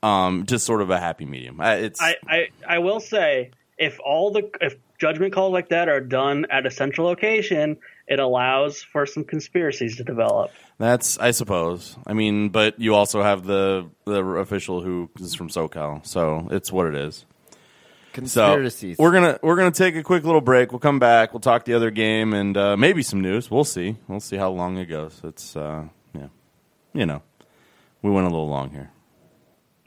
um just sort of a happy medium. I, it's I, I, I will say if all the if judgment calls like that are done at a central location, it allows for some conspiracies to develop. that's I suppose. I mean, but you also have the the official who is from SoCal, so it's what it is. Conspiracies. So we're gonna we're gonna take a quick little break. We'll come back. We'll talk the other game and uh, maybe some news. We'll see. We'll see how long it goes. It's uh, yeah, you know, we went a little long here.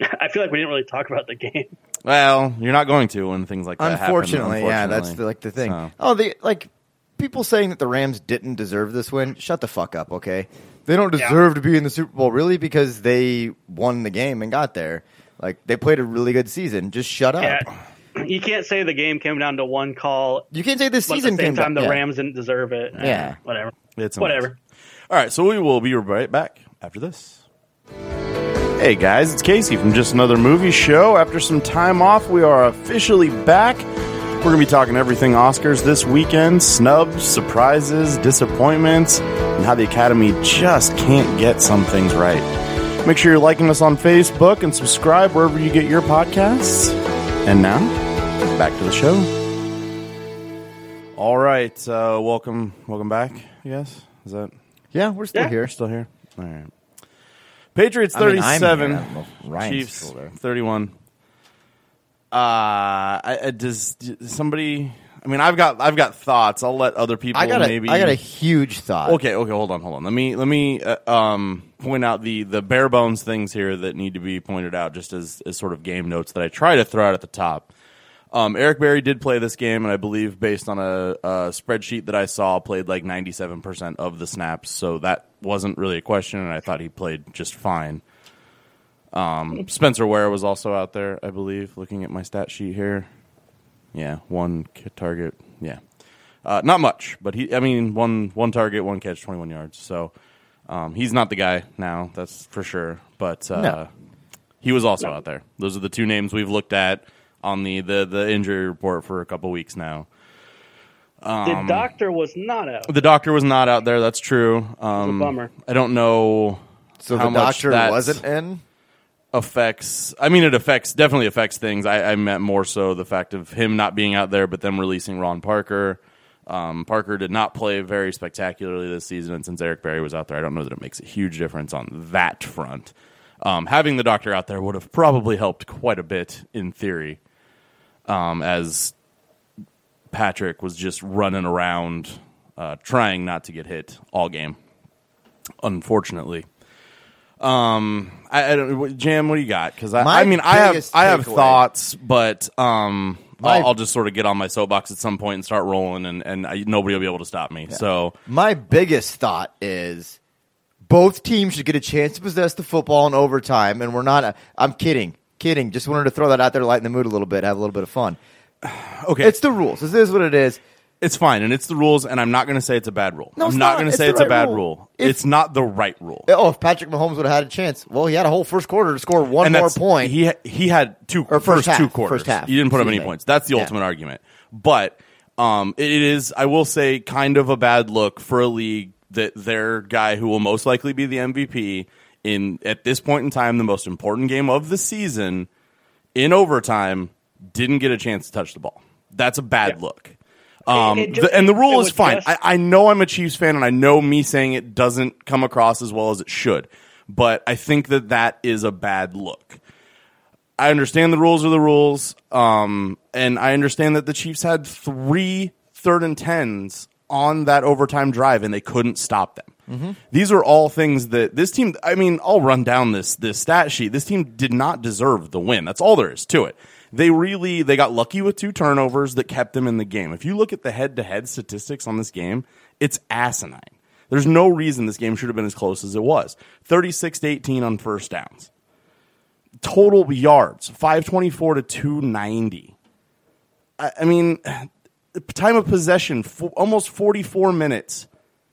<laughs> I feel like we didn't really talk about the game. Well, you're not going to when things like that happen, unfortunately, yeah, that's the, like the thing. So- Oh, the like people saying that the Rams didn't deserve this win. Shut the fuck up, okay? They don't Yeah. deserve to be in the Super Bowl, really, because they won the game and got there. Like they played a really good season. Just shut up. Yeah, you can't say the game came down to one call. You can't say this But at the same came time, down. the yeah. Rams didn't deserve it. Eh, Yeah. whatever. It's a whatever. All right, so we will be right back after this. Hey guys, it's Casey from Just Another Movie Show. After some time off, we are officially back. We're going to be talking everything Oscars this weekend snubs, surprises, disappointments, and how the Academy just can't get some things right. Make sure you're liking us on Facebook and subscribe wherever you get your podcasts. And now, back to the show. All right, uh, welcome, welcome back. I guess is that Yeah, we're still Yeah. here. Still here? All right. Patriots I mean, I'm 37. here. I don't know if Ryan's Chiefs still there. 31. Uh, I, I does, does somebody I mean, I've got I've got thoughts. I'll let other people I got a, maybe I got a huge thought. Okay, okay, hold on, hold on. Let me let me uh, um, point out the the bare bones things here that need to be pointed out, just as as sort of game notes that I try to throw out at the top. Um, Eric Berry did play this game, and I believe, based on a, a spreadsheet that I saw, played like ninety seven percent of the snaps. So that wasn't really a question, and I thought he played just fine. Um, Spencer Ware was also out there, I believe. Looking at my stat sheet here, yeah, one target, yeah. Uh, not much, but he. I mean, one one target, one catch, twenty one yards. So um, he's not the guy now, that's for sure. But uh, No. he was also out there. Those are the two names we've looked at on the the, the injury report for a couple weeks now. the doctor was not out. The doctor was not out there. That's true. Um, bummer. I don't know so how the doctor that wasn't in. affects. I mean, it affects definitely affects things. I, I meant more so the fact of him not being out there, but them releasing Ron Parker. Um, Parker did not play very spectacularly this season, and since Eric Berry was out there, I don't know that it makes a huge difference on that front. Um, having the doctor out there would have probably helped quite a bit in theory, um, as Patrick was just running around uh, trying not to get hit all game. Unfortunately, um, I, I don't. Jam, what do you got? Because I, My I mean, I have I have takeaway- thoughts, but um, My- I'll, I'll just sort of get on my soapbox at some point and start rolling, and and I, nobody will be able to stop me. So My biggest thought is both teams should get a chance to possess the football in overtime, and we're not. I'm kidding, kidding. Just wanted to throw that out there, lighten the mood a little bit, have a little bit of fun. <sighs> okay, It's the rules. This is what it is. It's fine, and it's the rules, and I'm not going to say it's a bad rule. No, I'm it's not not. going to It's say the it's a right bad rule. rule. If- it's not the right rule. Oh, if Patrick Mahomes would have had a chance, well, he had a whole first quarter to score one more that's, point. He he had two Or first half, two quarters. first half. He didn't put up Excuse any me. points. That's the Yeah. ultimate argument. But um, it is, I will say, kind of a bad look for a league that their guy who will most likely be the MVP in at this point in time, the most important game of the season, in overtime, didn't get a chance to touch the ball. That's a bad look. Um, it just- the- and the rule is fine. just- I, I know I'm a Chiefs fan, and I know me saying it doesn't come across as well as it should. But I think that that is a bad look. I understand the rules are the rules, um, and I understand that the Chiefs had three third and tens on that overtime drive, and they couldn't stop them. These are all things that this team. I mean, I'll run down this this stat sheet. This team did not deserve the win. That's all there is to it. They really they got lucky with two turnovers that kept them in the game. If you look at the head to head statistics on this game, it's asinine. There's no reason this game should have been as close as it was. 36 to 18 on first downs total yards 524 to 290 i, I mean <sighs> time of possession almost 44 minutes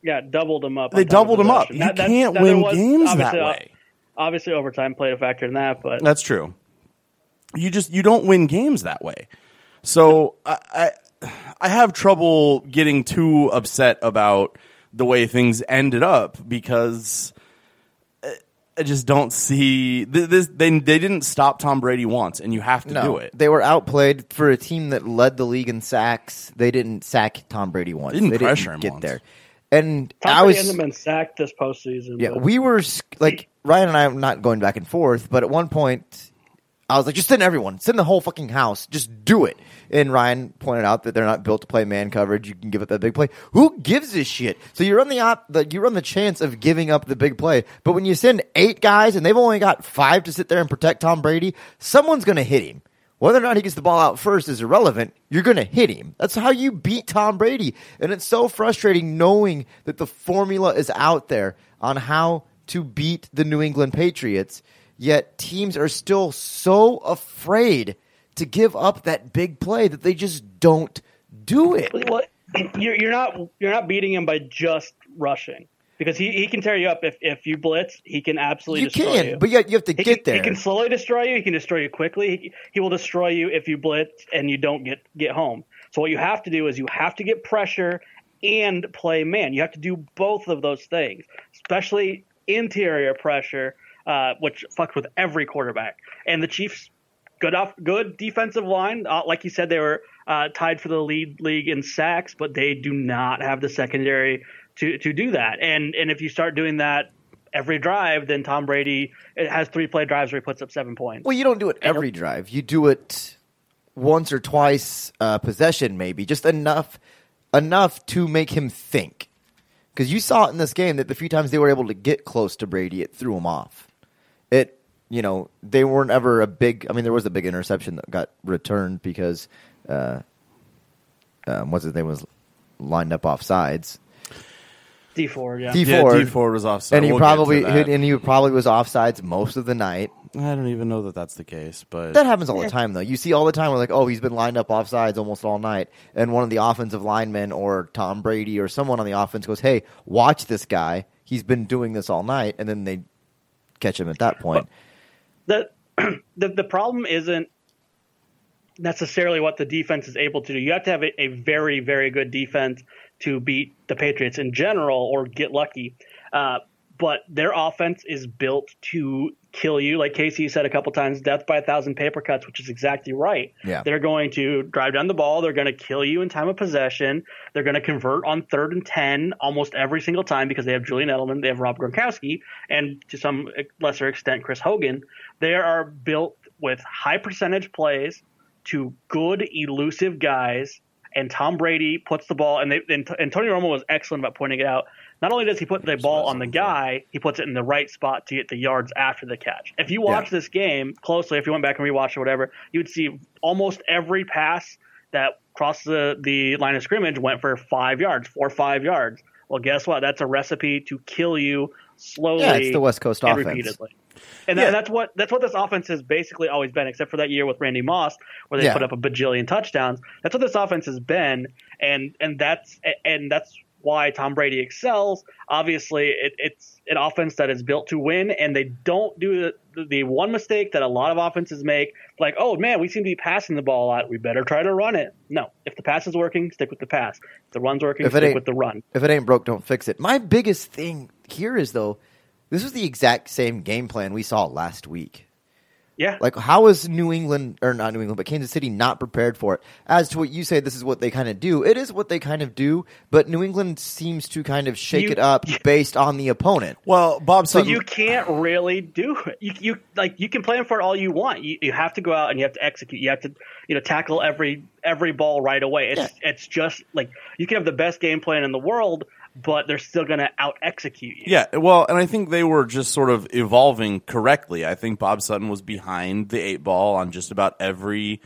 Yeah, doubled them up. they on time of doubled them up you That- that- can't that win was games that obviously, uh, way Obviously, overtime played a factor in that, but that's true you just you don't win games that way so I, I i have trouble getting too upset about the way things ended up because I- I just don't see this. They they didn't stop Tom Brady once, and you have to no, do it. they were outplayed for a team that led the league in sacks. They didn't sack Tom Brady once. Didn't they pressure him get once. And I was been sacked this postseason. Yeah, but- we were like Ryan and I. am not going back and forth, but at one point, I was like, just send everyone, send the whole fucking house, just do it. And Ryan pointed out that they're not built to play man coverage. You can give up that big play. Who gives a shit? So you run the op, the, you run the chance of giving up the big play. But when you send eight guys and they've only got five to sit there and protect Tom Brady, someone's going to hit him. Whether or not he gets the ball out first is irrelevant. You're going to hit him. That's how you beat Tom Brady. And it's so frustrating knowing that the formula is out there on how to beat the New England Patriots, yet teams are still so afraid to give up that big play that they just don't do it. Well, you're, you're not you're not beating him by just rushing because he, he can tear you up if, if you blitz. He can absolutely You destroy can, you. but yet you have to he get can, there. He can slowly destroy you. He can destroy you quickly. He, he will destroy you if you blitz and you don't get get home. So what you have to do is you have to get pressure and play man. You have to do both of those things, especially interior pressure, uh, which fucked with every quarterback. And the Chiefs, good off, good defensive line. Uh, like you said, they were uh, tied for the lead league in sacks, but they do not have the secondary to to do that. And and if you start doing that every drive, then Tom Brady it has three play drives where he puts up seven points. Well, you don't do it every drive. You do it once or twice uh, possession, maybe just enough enough to make him think. Because you saw it in this game that the few times they were able to get close to Brady, it threw him off. It, you know, they weren't ever a big. I mean, there was a big interception that got returned because, uh, um, what's his name was lined up off sides. Dee Ford, yeah. D Yeah, Dee Ford was offside. and he We'll get to probably that. and he probably was offsides most of the night. I don't even know that that's the case, but That happens all the time, though. You see all the time where, like, oh, he's been lined up offsides almost all night, and one of the offensive linemen or Tom Brady or someone on the offense goes, "Hey, watch this guy. He's been doing this all night," and then they catch him at that point. the <clears throat> the the problem isn't necessarily what the defense is able to do. You have to have a, a very very good defense to beat the Patriots in general or get lucky. Uh, but their offense is built to kill you, like Casey said a couple times, death by a thousand paper cuts, which is exactly right. Yeah. They're going to drive down the ball. They're going to kill you in time of possession. They're going to convert on third and 10 almost every single time because they have Julian Edelman, they have Rob Gronkowski, and to some lesser extent, Chris Hogan. They are built with high percentage plays to good, elusive guys. And Tom Brady puts the ball, and, they, and, and Tony Romo was excellent about pointing it out. Not only does he put the ball on the guy, he puts it in the right spot to get the yards after the catch. If you watch Yeah. this game closely, if you went back and rewatched or whatever, you would see almost every pass that crossed the, the line of scrimmage went for five yards, four or five yards. Well, guess what? That's a recipe to kill you slowly. Yeah, it's the West Coast offense. repeatedly. And, Yeah. and that's what that's what this offense has basically always been, except for that year with Randy Moss, where they Yeah. put up a bajillion touchdowns. That's what this offense has been, and and that's and that's why Tom Brady excels. Obviously, it, it's an offense that is built to win, and they don't do the, the one mistake that a lot of offenses make, like, oh man, we seem to be passing the ball a lot. We better try to run it. No, if the pass is working, stick with the pass. If the run's working, If stick with the run. If it ain't broke, don't fix it. My biggest thing here is though, this was the exact same game plan we saw last week. Yeah, Like, how is New England or not New England, but Kansas City not prepared for it? As to what you say, this is what they kind of do. It is what they kind of do, but New England seems to kind of shake You- it up <laughs> based on the opponent. well, Bob So Sutton. you can't really do it. You, you like you can plan for it all you want. You, you have to go out and you have to execute. You have to you know tackle every every ball right away. It's it's just like you can have the best game plan in the world, but they're still going to out execute you. Yeah, well, and I think they were just sort of evolving correctly. I think Bob Sutton was behind the eight ball on just about every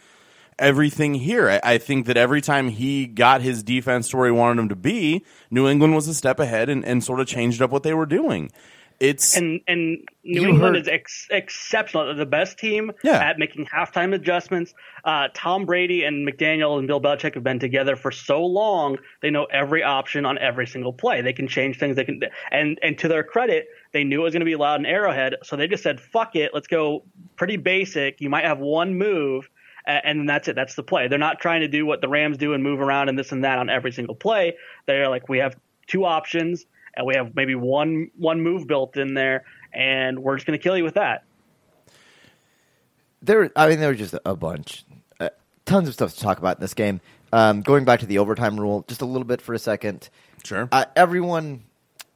everything here. I, I think that every time he got his defense to where he wanted him to be, New England was a step ahead and, and sort of changed up what they were doing. It's And and New England heard- is ex- exceptional. They're the best team Yeah. at making halftime adjustments. Uh, Tom Brady and McDaniel and Bill Belichick have been together for so long. They know every option on every single play. They can change things. They can and and to their credit, they knew it was going to be loud and Arrowhead, so they just said, "Fuck it, let's go pretty basic. You might have one move." And that's it. That's the play. They're not trying to do what the Rams do and move around and this and that on every single play. They're like, we have two options and we have maybe one one move built in there, and we're just going to kill you with that. There, I mean, there were just a bunch, uh, tons of stuff to talk about in this game. Um, going back to the overtime rule, just a little bit for a second. sure. uh, everyone,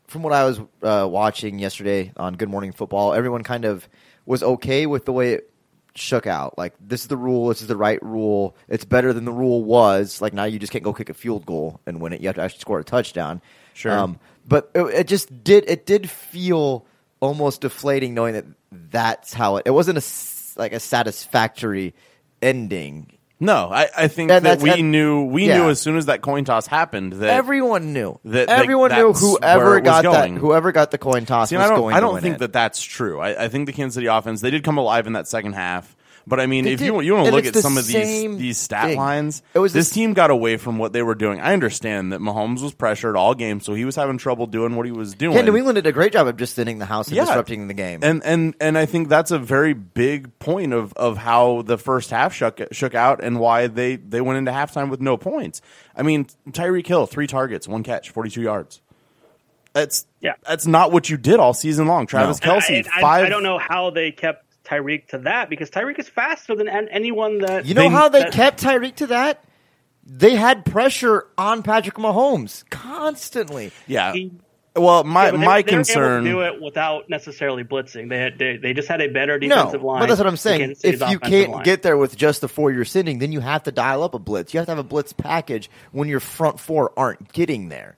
from what I was uh, watching yesterday on Good Morning Football, everyone kind of was okay with the way it shook out. Like this is the rule. This is the right rule. It's better than the rule was. Like now you just can't go kick a field goal and win it. You have to actually score a touchdown. Sure. Um, but it, it just did. It did feel almost deflating knowing that that's how it. It wasn't a like a satisfactory ending. No, I, I think And that we and- knew we yeah. knew as soon as that coin toss happened that Everyone knew. that- that- Everyone knew whoever got that. Whoever got the coin toss See, was I don't, going. I don't think it. that that's true. I, I think the Kansas City offense they did come alive in that second half. But I mean, They if you did. you want to look at the some of these same these stat thing. lines, It was this the- team got away from what they were doing. I understand that Mahomes was pressured all game, so he was having trouble doing what he was doing. Yeah, New England did a great job of just thinning the house and Yeah. disrupting the game. And and and I think that's a very big point of of how the first half shook shook out and why they they went into halftime with no points. I mean, Tyreek Hill, three targets, one catch, forty two yards. That's Yeah. That's not what you did all season long. Travis Kelce, I, I- five. I don't know how they kept Tyreek to that because Tyreek is faster than anyone that you know They- how they that- kept Tyreek to that? They had pressure on Patrick Mahomes constantly. Yeah. He- well, my Yeah, they- my they were able to concern. do it without necessarily blitzing. They had they, they just had a better No, defensive line. but that's what I'm saying. If you can't line. get there with just the four you're sending, then you have to dial up a blitz. You have to have a blitz package when your front four aren't getting there.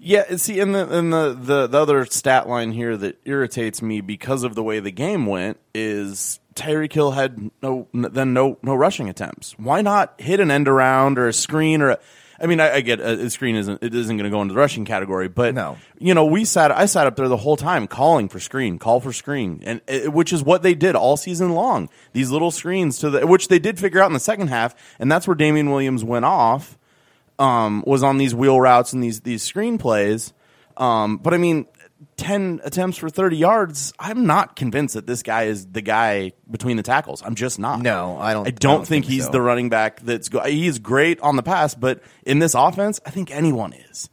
Yeah, see, and the and the, the the other stat line here that irritates me because of the way the game went is Tyreek Hill had no then no no rushing attempts. Why not hit an end around or a screen or? A, I mean, I, I get uh, a, a screen isn't it isn't going to go into the rushing category, but No. you know, we sat I sat up there the whole time calling for screen, call for screen, and it, which is what they did all season long. These little screens to the which they did figure out in the second half, and that's where Damien Williams went off um, was on these wheel routes and these these screenplays. Um, but I mean, ten attempts for thirty yards. I'm not convinced that this guy is the guy between the tackles. I'm just not. No, I don't- I I don't, don't think, think he's so. the running back. That's go- he's great on the pass, but in this offense, I think anyone is.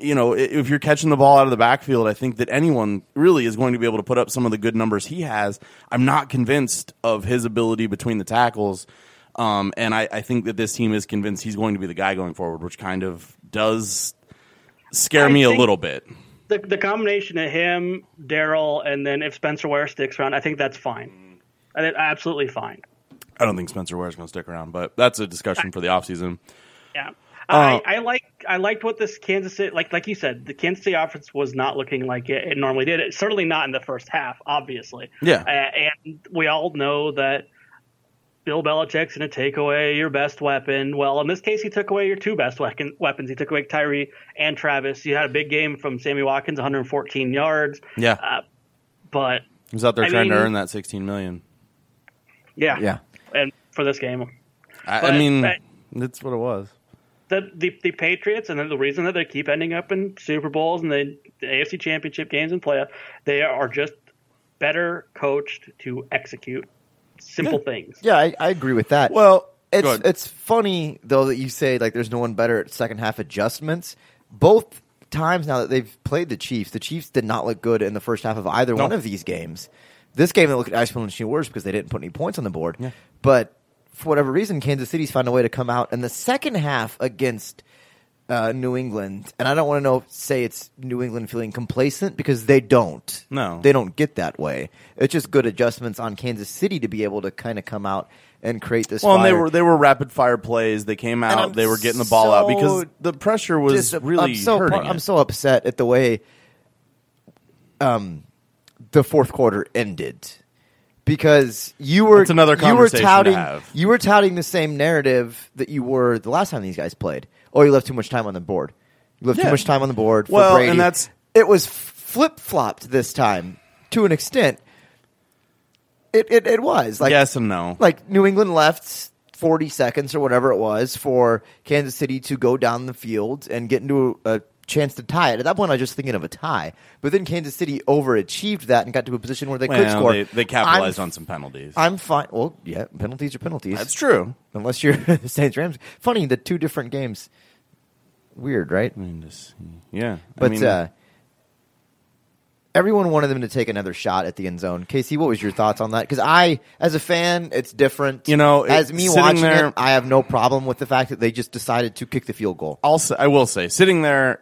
You know, if you're catching the ball out of the backfield, I think that anyone really is going to be able to put up some of the good numbers he has. I'm not convinced of his ability between the tackles. Um, and I, I think that this team is convinced he's going to be the guy going forward, which kind of does scare I me a little bit. the, the combination of him, Daryl, and then if Spencer Ware sticks around, I think that's fine. I think absolutely fine. I don't think Spencer Ware is going to stick around, but that's a discussion for the offseason. Yeah. Uh, I, I like I liked what this Kansas City like like you said the Kansas City offense was not looking like it, it normally did. It certainly not in the first half, obviously. Yeah. Uh, and we all know that Bill Belichick's going to take away your best weapon. Well, in this case, he took away your two best weapon, weapons. He took away Tyree and Travis. You had a big game from Sammy Watkins, 114 yards. Yeah. Uh, but He was out there I trying to earn that 16 million. yeah, Yeah. And for this game, I, I mean, but- that's what it was. the, the the Patriots, and then the reason that they keep ending up in Super Bowls and the, the AFC Championship games and playoff, they are just better coached to execute simple things. Yeah, I, I agree with that. Well, it's it's funny though that you say like there's no one better at second half adjustments. Both times now that they've played the Chiefs, the Chiefs did not look good in the first half of either one of these games. This game they looked exponentially worse because they didn't put any points on the board. But for whatever reason, Kansas City's found a way to come out in the second half against uh, New England, and I don't want to know say it's New England feeling complacent because they don't. No. they don't get that way. It's just good adjustments on Kansas City to be able to kind of come out and create this. Well, and they were they were rapid fire plays. They came out. They were getting the ball out because the pressure was Just- really I'm so hurting. I'm it. so upset at the way um the fourth quarter ended because you were another you were conversation to touting have. you were touting the same narrative that you were the last time these guys played. Oh, you left too much time on the board. You left Yeah. too much time on the board. For Well, Brady. and that's- it was flip flopped this time to an extent. It, it it was like yes and no. like New England left 40 seconds or whatever it was for Kansas City to go down the field and get into a, a chance to tie it. At that point, I was just thinking of a tie. But then Kansas City overachieved that and got to a position where they could Well, score. They, they capitalized I'm, on some penalties. I'm fine. Well, yeah, penalties are penalties. That's true. Unless you're <laughs> the Saints Rams. Funny, the two different games. Weird, right? I mean, just, yeah. But I mean, uh, everyone wanted them to take another shot at the end zone. Casey, what was your thoughts on that? Because I, as a fan, it's different. You know, as me watching there- it, I have no problem with the fact that they just decided to kick the field goal. I'll I will say, sitting there,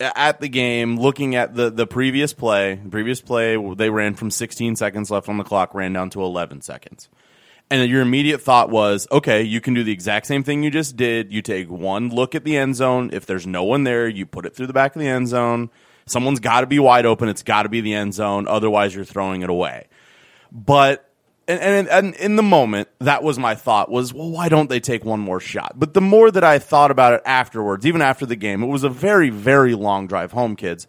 at the game, looking at the the previous play, the previous play they ran from 16 seconds left on the clock, ran down to 11 seconds. And your immediate thought was, okay, you can do the exact same thing you just did. You take one look at the end zone. If there's no one there, you put it through the back of the end zone. Someone's got to be wide open. It's got to be the end zone. Otherwise, you're throwing it away. But and, and and in the moment, that was my thought was, well, why don't they take one more shot? But the more that I thought about it afterwards, even after the game, it was a very very long drive home, kids.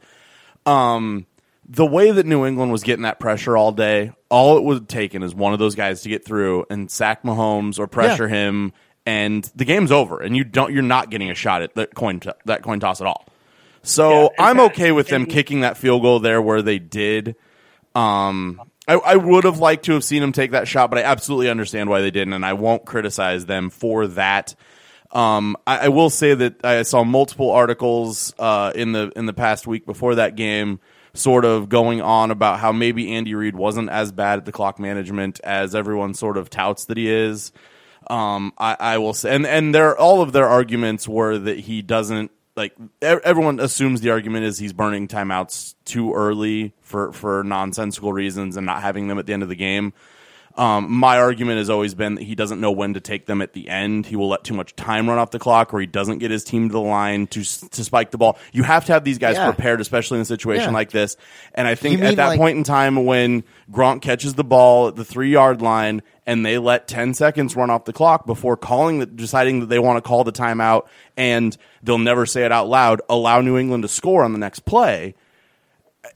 Um, the way that New England was getting that pressure all day, all it would taken is one of those guys to get through and sack Mahomes or pressure him, and the game's over. And you don't, you're not getting a shot at that coin t- that coin toss at all. So Yeah, I'm fact- okay with them and- kicking that field goal there where they did. Um, I, I would have liked to have seen them take that shot, but I absolutely understand why they didn't, and I won't criticize them for that. Um, I, I will say that I saw multiple articles uh, in the in the past week before that game, sort of going on about how maybe Andy Reid wasn't as bad at the clock management as everyone sort of touts that he is. Um, I, I will say, and and their all of their arguments were that he doesn't like. Everyone assumes the argument is he's burning timeouts too early for for nonsensical reasons and not having them at the end of the game. Um, my argument has always been that he doesn't know when to take them at the end. He will let too much time run off the clock, or he doesn't get his team to the line to to spike the ball. You have to have these guys Yeah. prepared, especially in a situation Yeah. like this. And I think You at mean that like- point in time when Gronk catches the ball at the three yard line and they let ten seconds run off the clock before calling the, deciding that they want to call the timeout, and they'll never say it out loud. Allow New England to score on the next play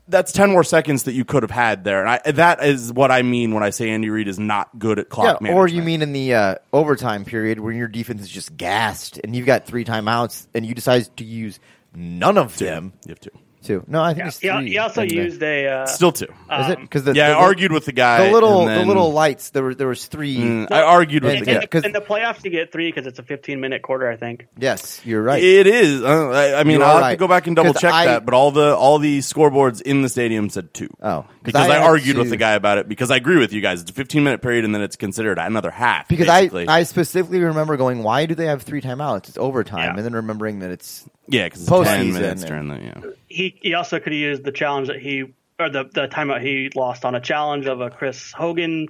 that's 10 more seconds that you could have had there. And I, that is what I mean when I say Andy Reid is not good at clock Yeah, management. or you mean in the uh, overtime period when your defense is just gassed and you've got three timeouts and you decide to use none of them. You have two. Two. No, I think Yeah, it's three. he also And the- used a uh, Still two. Is it because the yeah, the, I argued with the guy. the little and then- the little lights. There were there was three. Mm, I argued with in, the Yeah, guy. in, 'cause- the, in the playoffs you get three because it's a 15 minute quarter, I think. Yes, you're right. It is. Uh, I, I mean, You I'll are have to right. go back and double 'Cause check I- that. But all the all the scoreboards in the stadium said two. Oh, 'cause because I I, had argued with to- the guy about it because I agree with you guys. It's a 15 minute period and then it's considered another half. because basically. I I specifically remember going, why do they have three timeouts? It's overtime, Yeah. and then remembering that it's yeah, because it's postseason 10 minutes during the yeah. He he also could have used the challenge that he or the the timeout he lost on a challenge of a Chris Hogan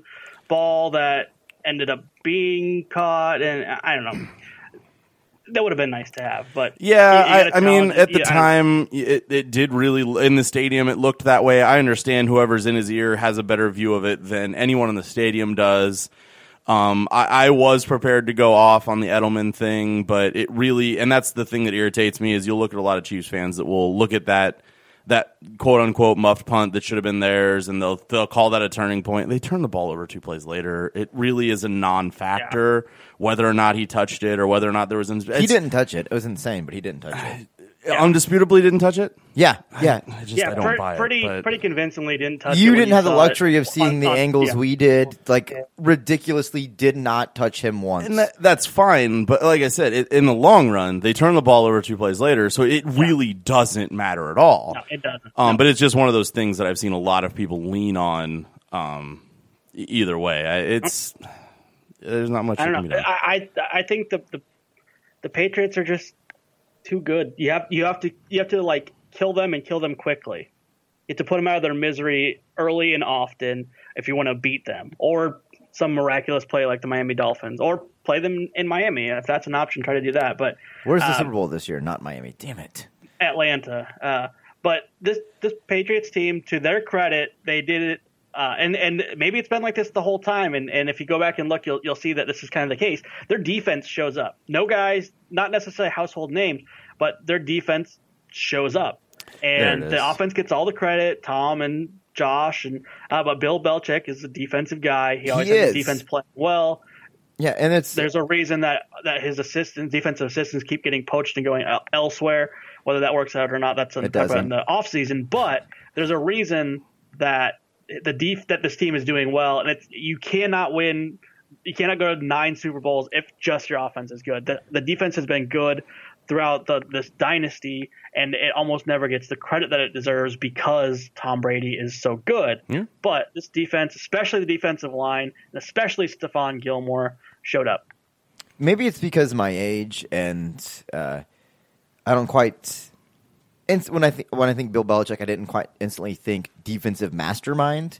ball that ended up being caught, and I I don't know. That would have been nice to have, but Yeah, you- you I, I mean, at the yeah, time, it, it did really in the stadium. It looked that way. I understand whoever's in his ear has a better view of it than anyone in the stadium does. Um, I, I was prepared to go off on the Edelman thing, but it really, and that's the thing that irritates me is you'll look at a lot of Chiefs fans that will look at that that quote unquote muffed punt that should have been theirs, and they'll they'll call that a turning point. They turn the ball over two plays later. It really is a non-factor whether or not he touched it or whether or not there was. Ins- he didn't touch it. It was insane, but he didn't touch it. Undisputably didn't touch it. Yeah, yeah. I just yeah, I don't pre- buy pretty it. but- pretty convincingly didn't touch. You it didn't have the luxury it of seeing on- the on- angles yeah. we did. Like ridiculously, did not touch him once. and that, that's fine, but like I said, it, in the long run, they turn the ball over two plays later, so it really doesn't matter at all. No, it doesn't. Um, No. But it's just one of those things that I've seen a lot of people lean on. Um, either way, I, it's there's not much. I that don't know. I, I I think the, the the Patriots are just too good. You have you have to you have to like kill them and kill them quickly. You have to put them out of their misery early and often if you want to beat them, or some miraculous play like the Miami Dolphins, or play them in Miami if that's an option. Try to do that, but Where's the um, Super Bowl this year? Not Miami. Damn it. Atlanta. Uh, but this this Patriots team, to their credit, they did it. Uh, and and maybe it's been like this the whole time. And, and if you go back and look, you'll you'll see that this is kind of the case. Their defense shows up. No guys, not necessarily household names, but their defense shows up. And There it is. the offense gets all the credit. Tom and Josh and uh, but Bill Belichick is a defensive guy. He always He has defense playing well Yeah, and it's there's a reason that that his assistants, defensive assistants, keep getting poached and going elsewhere. Whether that works out or not, that's It talk about in the off season. But there's a reason that the def- that this team is doing well, and it's you cannot win. You cannot go to nine Super Bowls if just your offense is good. The, the defense has been good throughout the, this dynasty, and it almost never gets the credit that it deserves because Tom Brady is so good. Yeah. But this defense, especially the defensive line, and especially Stephon Gilmore, showed up. maybe it's because of my age and uh, I don't quite inst- when I think when I think Bill Belichick, I didn't quite instantly think defensive mastermind.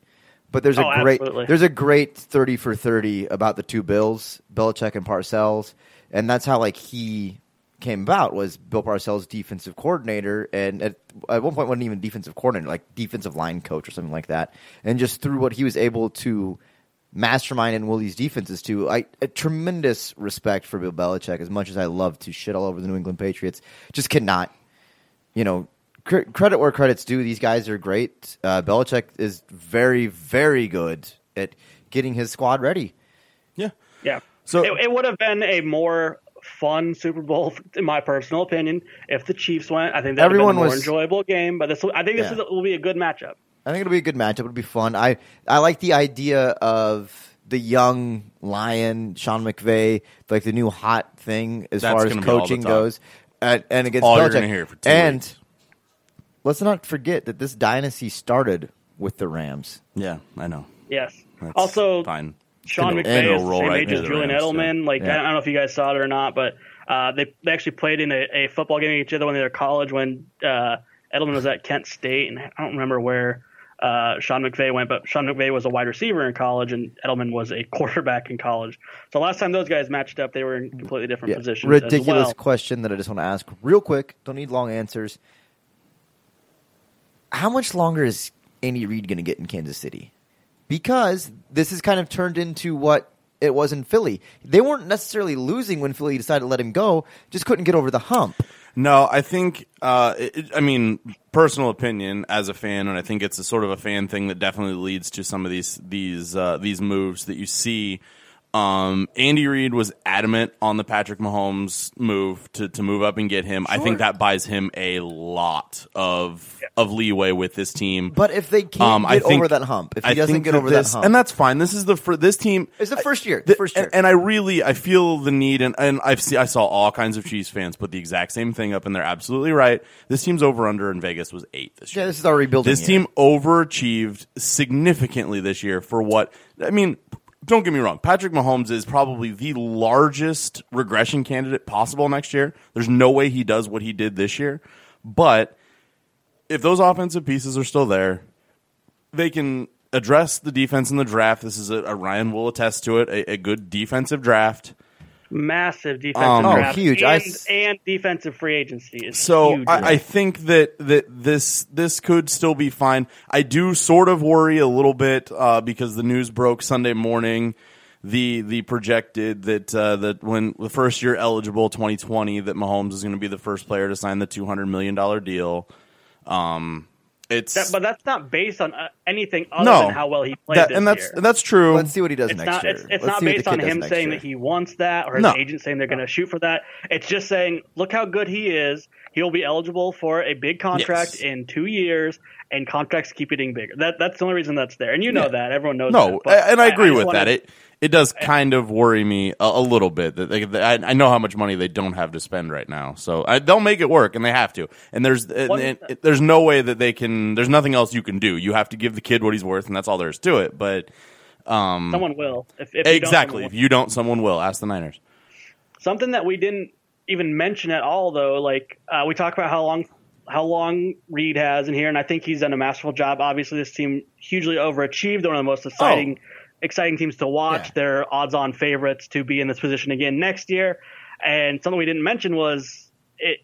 But there's a Oh, great absolutely. there's a great thirty for thirty about the two Bills, Belichick and Parcells, and that's how like he came about was Bill Parcells defensive coordinator, and at, at one point wasn't even defensive coordinator, like defensive line coach or something like that, and just through what he was able to mastermind in Willie's defenses to I a tremendous respect for Bill Belichick. As much as I love to shit all over the New England Patriots, just cannot, you know, cr- credit where credit's due. These guys are great. Uh, Belichick is very, very good at getting his squad ready. Yeah. Yeah. So- it, it would have been a more fun Super Bowl, in my personal opinion, if the Chiefs went. I think that would have been Everyone a more was- enjoyable game. But this, I think this Yeah. is, will be a good matchup. I think it'll be a good matchup. It'll be fun. I I like the idea of the young lion Sean McVay, like the new hot thing as That's far as gonna be all the coaching goes, and, and against All you're Belichick. gonna hear for two and weeks. let's not forget that this dynasty started with the Rams. Yeah, I know. Yes. That's also, fine. Sean It'll- McVay is the roll same right age as Julian Rams, Edelman. Like Yeah. I don't know if you guys saw it or not, but uh, they they actually played in a, a football game against each other when they were college. When uh, Edelman was at Kent State, and I don't remember where uh, Sean McVay went, but Sean McVay was a wide receiver in college, and Edelman was a <laughs> quarterback in college. So last time those guys matched up, they were in completely different Yeah. positions. Ridiculous well. question that I just want to ask real quick. Don't need long answers. How much longer is Andy Reid going to get in Kansas City? Because this has kind of turned into what it was in Philly. They weren't necessarily losing when Philly decided to let him go, just couldn't get over the hump. No, I think. Uh, it, I mean, personal opinion as a fan, and I think it's a sort of a fan thing that definitely leads to some of these these uh, these moves that you see. Um, Andy Reid was adamant on the Patrick Mahomes move to, to move up and get him. I think that buys him a lot of of leeway with this team. But if they can't Um, get I think- over that hump, if he I doesn't get that over this, that hump, and that's fine. This is the for this team. It's the first year, the first year. and, and I really I feel the need, and, and I've see I saw all kinds of Chiefs fans put the exact same thing up, and they're absolutely right. This team's over under in Vegas was eight this year. yeah, this is our rebuilding. This year. team overachieved significantly this year for what I mean. Don't get me wrong. Patrick Mahomes is probably the largest regression candidate possible next year. There's no way he does what he did this year. But if those offensive pieces are still there, they can address the defense in the draft. This is a, a Ryan will attest to it, a, a good defensive draft. Massive defensive Um, Oh, huge. and, I and defensive free agency is So huge. I, I think that that this this could still be fine. I do sort of worry a little bit uh, because the news broke Sunday morning. The the projected that uh, that when the first year eligible 2020 that Mahomes is going to be the first player to sign the 200 million dollar deal. Um, it's That- but that's not based on uh, anything other no than how well he played that, this and that's year. that's true. Let's see what he does it's next not year. it's, it's not based on him saying year. that he wants that or his No. agent saying they're going to shoot for that. It's just saying, look how good he is. He'll be eligible for a big contract Yes. in two years, and contracts keep getting bigger. That that's the only reason that's there, and you know Yeah. that everyone knows. No, that, and I agree just with wanna- that. It it does kind of worry me a, a little bit that they, I, I know how much money they don't have to spend right now, so I, they'll make it work, and they have to. And there's and, One- and there's no way that they can. There's nothing else you can do. You have to give the kid what he's worth, and that's all there is to it. But um, someone will. If, if exactly, if you don't, someone will. Ask the Niners. Something that we didn't even mention at all, though, like uh, we talk about how long how long Reid has in here, and I think he's done a masterful job. Obviously, this team hugely overachieved. They're one of the most oh. exciting exciting teams to watch. Yeah. They're odds-on favorites to be in this position again next year. And something we didn't mention was it.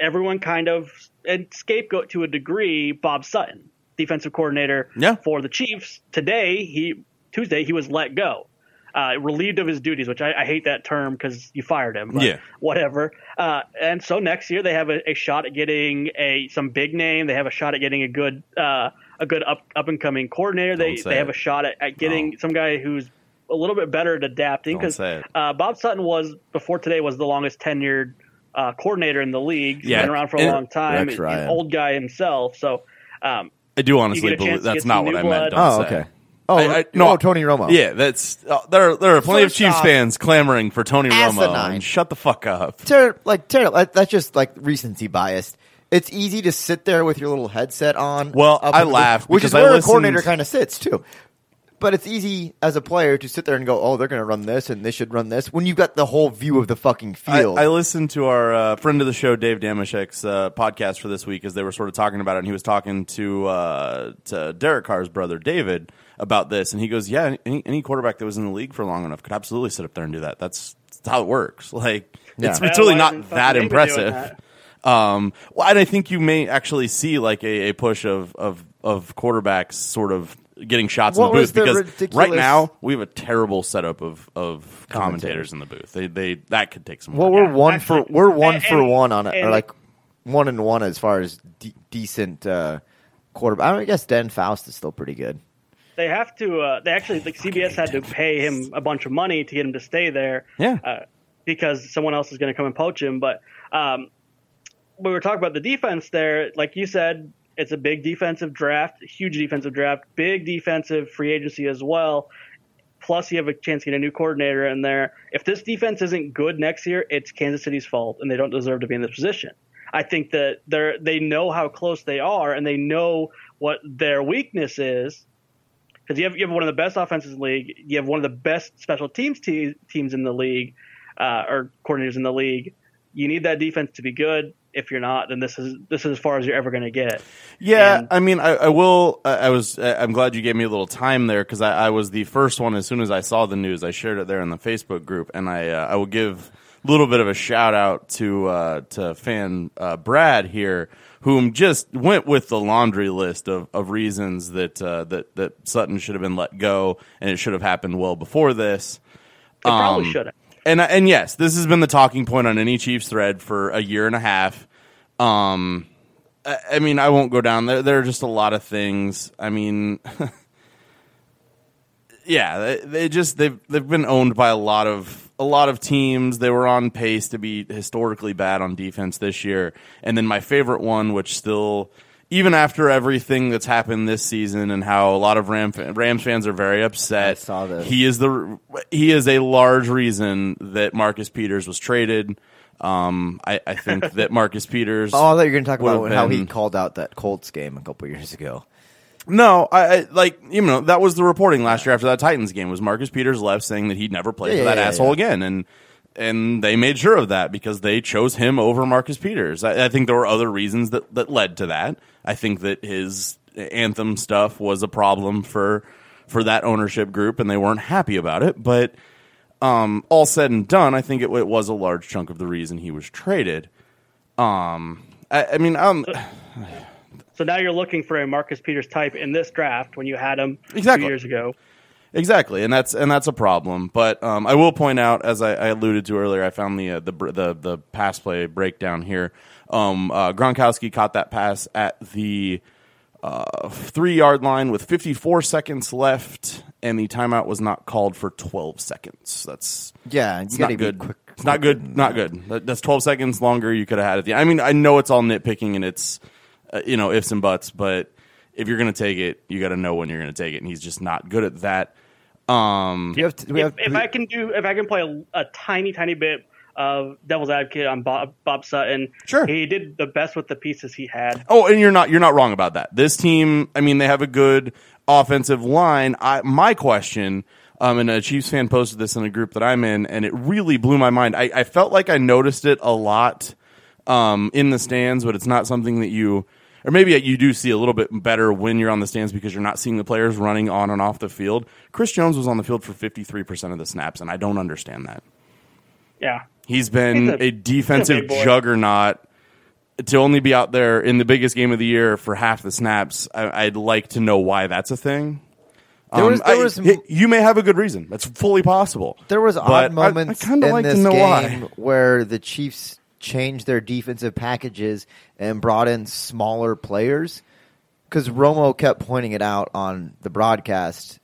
Everyone kind of and scapegoat to a degree Bob Sutton, defensive coordinator Yeah. for the Chiefs. Today, he Tuesday he was let go, uh, relieved of his duties, which I, I hate that term because you fired him. But Yeah. whatever. Uh, and so next year they have a, a shot at getting a some big name. They have a shot at getting a good uh, a good up up and coming coordinator. They they have it. a shot at, at getting Oh. some guy who's a little bit better at adapting because uh, Bob Sutton was before today was the longest tenured uh, coordinator in the league. He's Yeah. been around for a And- long time. Rex He's an old guy himself. So um, I do honestly get a chance believe that's not what new I meant. blood. Don't Oh, say. okay. Oh, I- I- no, no. Tony Romo. Yeah, that's uh, there. There are plenty First of Chiefs off, fans clamoring for Tony Romo. asinine. And shut the fuck up. Ter- like terrible. That's just like recency bias. It's easy to sit there with your little headset on. Well, up I in the- laughed which because is I where a listened- coordinator kind of sits too. but it's easy as a player to sit there and go, "Oh, they're going to run this, and they should run this." When you've got the whole view of the fucking I, field, I listened to our uh, friend of the show, Dave Dameshek's uh, podcast for this week as they were sort of talking about it, and he was talking to uh, to Derek Carr's brother David about this, and he goes, "Yeah, any, any quarterback that was in the league for long enough could absolutely sit up there and do that. That's, that's how it works. <laughs> Like, Yeah. it's, it's really not that fucking David doing impressive." that? Um, well, and I think you may actually see like a, a push of, of of quarterbacks sort of getting shots What in the booth the because ridiculous- right now we have a terrible setup of of commentators in the booth. They they that could take some. well, work. we're one actually- for we're one and- for one on it, or like one and one as far as de- decent uh, quarterback. I, mean, I guess Dan Fouts is still pretty good. They have to. Uh, they actually, like CBS had to pay him a bunch of money to get him to stay there. Yeah. Uh, because someone else is going to come and poach him. But um, we were talking about the defense there. Like you said, it's a big defensive draft, huge defensive draft, big defensive free agency as well. Plus, you have a chance to get a new coordinator in there. If this defense isn't good next year, it's Kansas City's fault, and they don't deserve to be in this position. I think that they're they know how close they are, and they know what their weakness is. Because you have you have one of the best offenses in the league, you have one of the best special teams te- teams in the league, uh, or coordinators in the league. You need that defense to be good. If you're not, then this is this is as far as you're ever going to get. Yeah, And- I mean, I, I will. I, I was. I'm glad you gave me a little time there because I, I was the first one. As soon as I saw the news, I shared it there in the Facebook group, and I uh, I will give a little bit of a shout out to uh, to fan uh, Brad here, whom just went with the laundry list of, of reasons that uh, that that Sutton should have been let go, and it should have happened well before this. It probably Um, shouldn't. And and yes, this has been the talking point on any Chiefs thread for a year and a half. Um, I, I mean, I won't go down there. There are just a lot of things. I mean, <laughs> yeah, they, they just they've they've been owned by a lot of a lot of teams. They were on pace to be historically bad on defense this year. And then my favorite one, which still even after everything that's happened this season and how a lot of Ram, Rams fans are very upset, I saw this. he is the he is a large reason that Marcus Peters was traded. Um, I, I think <laughs> that Marcus Peters. Oh, I thought you were going to talk about have how he called out that Colts game a couple years ago. No, I, I like you know that was the reporting last year after that Titans game was Marcus Peters left saying that he'd never play Yeah, for that yeah, yeah, asshole yeah. again, and and they made sure of that because they chose him over Marcus Peters. I, I think there were other reasons that that led to that. I think that his anthem stuff was a problem for for that ownership group, and they weren't happy about it. But um, all said and done, I think it, it was a large chunk of the reason he was traded. Um, I, I mean, um, <sighs> <sighs> So now you're looking for a Marcus Peters type in this draft when you had him Exactly. two years ago. Exactly, and that's and that's a problem. But um, I will point out, as I, I alluded to earlier, I found the uh, the the the pass play breakdown here. Um, uh, Gronkowski caught that pass at the uh, three yard line with 54 seconds left, and the timeout was not called for 12 seconds. That's Yeah, you it's got to not good. quick. it's not good. Not good. That's 12 seconds longer you could have had at the. I mean, I know it's all nitpicking and it's uh, you know ifs and buts, but if you're going to take it, you got to know when you're going to take it, and he's just not good at that. Um, You have to, we If, have, if I can do, if I can play a, a tiny, tiny bit of devil's advocate on Bob, Bob Sutton, Sure. he did the best with the pieces he had. Oh, and you're not you're not wrong about that. This team, I mean, they have a good offensive line. I, my question, um, and a Chiefs fan posted this in a group that I'm in, and it really blew my mind. I, I felt like I noticed it a lot um, in the stands, but it's not something that you, or maybe you do see a little bit better when you're on the stands because you're not seeing the players running on and off the field. Chris Jones was on the field for 53% of the snaps, and I don't understand that. Yeah, He's been He's a, a- defensive a juggernaut. To only be out there in the biggest game of the year for half the snaps, I, I'd like to know why that's a thing. There was- Um, there I- was- y- you may have a good reason. That's fully possible. There was But odd I- moments I, kind of in like this to know game why. where the Chiefs changed their defensive packages and brought in smaller players. Because Romo kept pointing it out on the broadcast.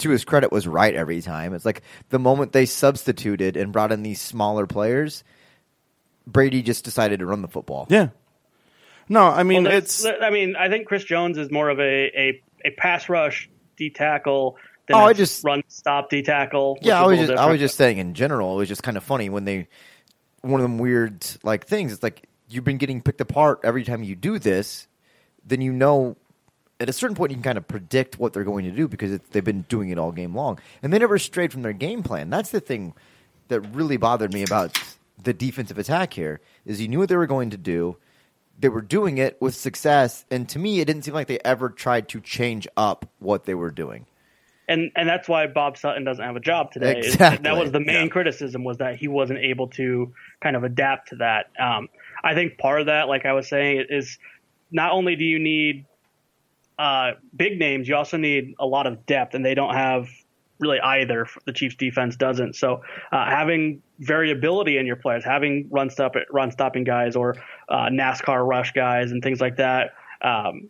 To his credit, was right every time. It's like the moment they substituted and brought in these smaller players, Brady just decided to run the football. Yeah. No, I mean Well, it's. I mean, I think Chris Jones is more of a a, a pass rush D tackle than Oh, a I just- run stop D tackle. Yeah, I was just little I was just saying in general, it was just kind of funny when they one of them weird like things. It's like you've been getting picked apart every time you do this, then you know at a certain point you can kind of predict what they're going to do because they've been doing it all game long, and they never strayed from their game plan. That's the thing that really bothered me about the defensive attack here is you knew what they were going to do. They were doing it with success, and to me, it didn't seem like they ever tried to change up what they were doing. And and that's why Bob Sutton doesn't have a job today. Exactly. That was the main Yeah. criticism was that he wasn't able to kind of adapt to that. Um, I think part of that, like I was saying, is not only do you need uh, big names, you also need a lot of depth, and they don't have really either. The Chiefs defense doesn't. So uh, having variability in your players, having run stop run stopping guys or uh, NASCAR rush guys and things like that. Um,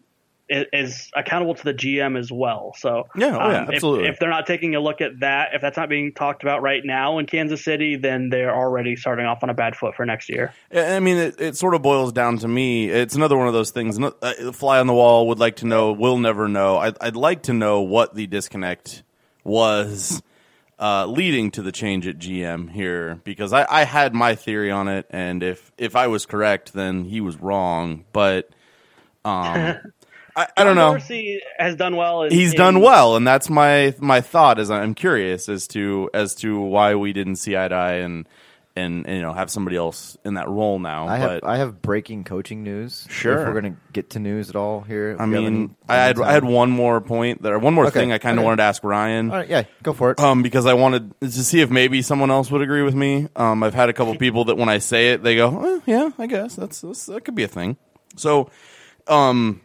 is accountable to the GM as well. So Yeah, oh yeah, um, if- absolutely. If, they're not taking a look at that, if that's not being talked about right now in Kansas City, then they're already starting off on a bad foot for next year. I mean, it, it sort of boils down to me. It's another one of those things. uh, Fly on the wall would like to know. We'll never know. I'd, I'd like to know what the disconnect was uh, leading to the change at GM here, because I, I had my theory on it, and if if I was correct, then he was wrong. But um, <laughs> I, I don't know. Dorsey has done well. In, He's in- done well, and that's my my thought. Is I'm curious as to as to why we didn't see eye to eye and and, and you know have somebody else in that role now. I have but I have breaking coaching news. Sure. if we're going to get to news at all here. I Do you have mean, any I had I had one more point there, one more Okay, thing I kind of okay. wanted to ask Ryan. All right, yeah, go for it. Um, because I wanted to see if maybe someone else would agree with me. Um, I've had a couple people that when I say it, they go, eh, "Yeah, I guess that's, that's that could be a thing." So, um,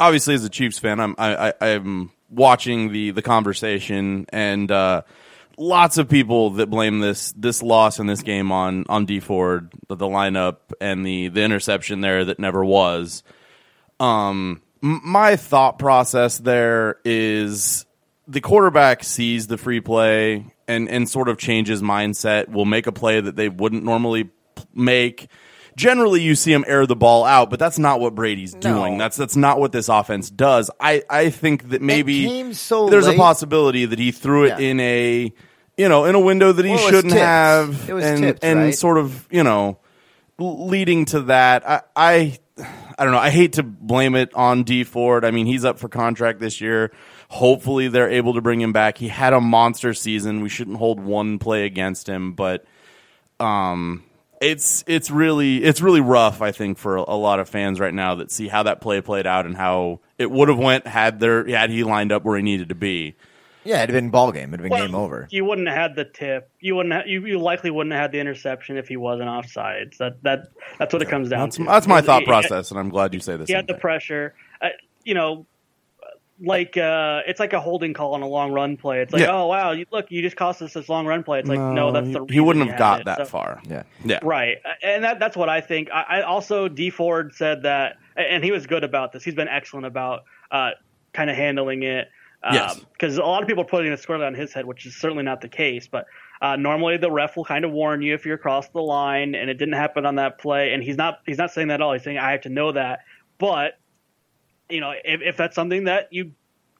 obviously, as a Chiefs fan, I'm I, I, I'm watching the the conversation and uh, lots of people that blame this this loss in this game on on Dee Ford, the, the lineup and the the interception there that never was. Um, my thought process there is the quarterback sees the free play and and sort of changes mindset. Will make a play that they wouldn't normally make. Generally, you see him air the ball out, but that's not what Brady's doing. That's that's not what this offense does. I I think that maybe came so there's a late. possibility that he threw it Yeah. in a you know in a window that he Well, it was shouldn't tipped. have, It was and tipped, and right? sort of you know l- leading to that. I, I I don't know. I hate to blame it on Dee Ford. I mean, he's up for contract this year. Hopefully, they're able to bring him back. He had a monster season. We shouldn't hold one play against him, but um, it's it's really it's really rough. I think for a, a lot of fans right now that see how that play played out and how it would have went had there had he lined up where he needed to be. yeah, it'd have been ball game. It'd have been Well, game over. You wouldn't have had the tip. You wouldn't. Have, you, you likely wouldn't have had the interception if he wasn't offsides. That that that's what it comes down That's to. that's my He- thought he- process, and I'm glad you say this. He had the pressure. Uh, you know, like uh, it's like a holding call on a long run play. It's like, Yeah. oh wow, you, look, you just cost us this long run play. It's like, no, that's the he wouldn't have got it. that So- far. Yeah. Yeah, Right, and that, that's what I think. I, I also Dee Ford said that, and he was good about this. He's been excellent about uh, kind of handling it. Yes. Because a lot of people are putting it squarely on his head, which is certainly not the case. But uh, normally the ref will kind of warn you if you're across the line, and it didn't happen on that play. And he's not he's not saying that at all. He's saying I have to know that. But you know, if, if that's something that you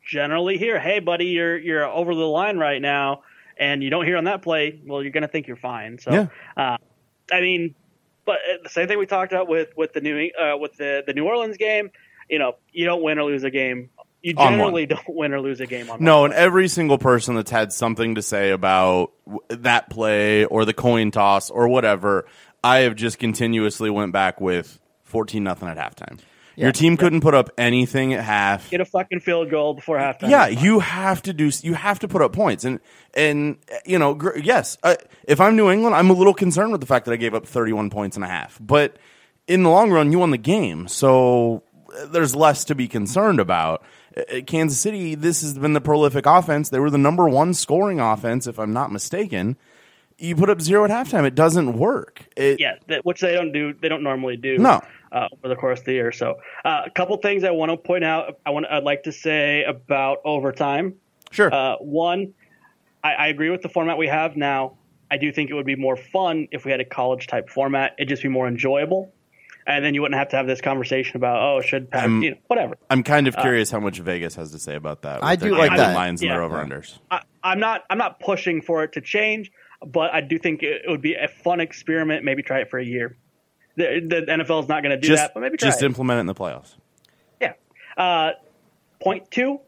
generally hear, hey buddy, you're you're over the line right now, and you don't hear on that play, well, you're going to think you're fine. So, Yeah. uh, I mean, but uh, the same thing we talked about with with the new uh, with the the New Orleans game. You know, you don't win or lose a game. You On generally don't <laughs> win or lose a game on No, one and every single person that's had something to say about that play or the coin toss or whatever, I have just continuously went back with fourteen nothing at halftime. Your team couldn't put up anything at half. Get a fucking field goal before halftime. Yeah, you have to do. You have to put up points, and and you know, gr- yes, I, if I'm New England, I'm a little concerned with the fact that I gave up 31 points and a half. But in the long run, you won the game, so uh, there's less to be concerned about. Uh, Kansas City, this has been the prolific offense. They were the number one scoring offense, if I'm not mistaken. You put up zero at halftime, it doesn't work. It, yeah, that, which they don't do. They don't normally do. No. Uh, over the course of the year. So, uh, a couple things I want to point out. I want. I'd like to say about overtime. Sure. Uh, one, I, I agree with the format we have now. I do think it would be more fun if we had a college type format. It'd just be more enjoyable, and then you wouldn't have to have this conversation about oh should Pat, I'm- you know, whatever. I'm kind of curious how much Vegas has to say about that. I do their like game that. lines and their Yeah. over unders. I, I'm not. I'm not pushing for it to change, but I do think it, it would be a fun experiment. Maybe try it for a year. The, the NFL is not going to do Just, that, but maybe try just it. implement it in the playoffs. Yeah. Uh, point to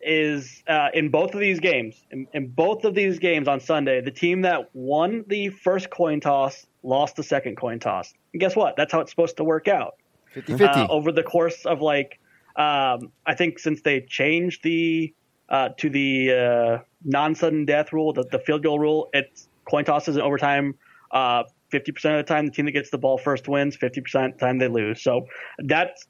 is uh, in both of these games. In, in both of these games on Sunday, the team that won the first coin toss lost the second coin toss. And guess what? That's how it's supposed to work out. 50-50. Uh, over the course of like, um, I think since they changed the uh, to the uh, non-sudden death rule, the, the field goal rule, it's coin tosses in overtime. Uh, 50% of the time, the team that gets the ball first wins. 50% of the time, they lose. So that's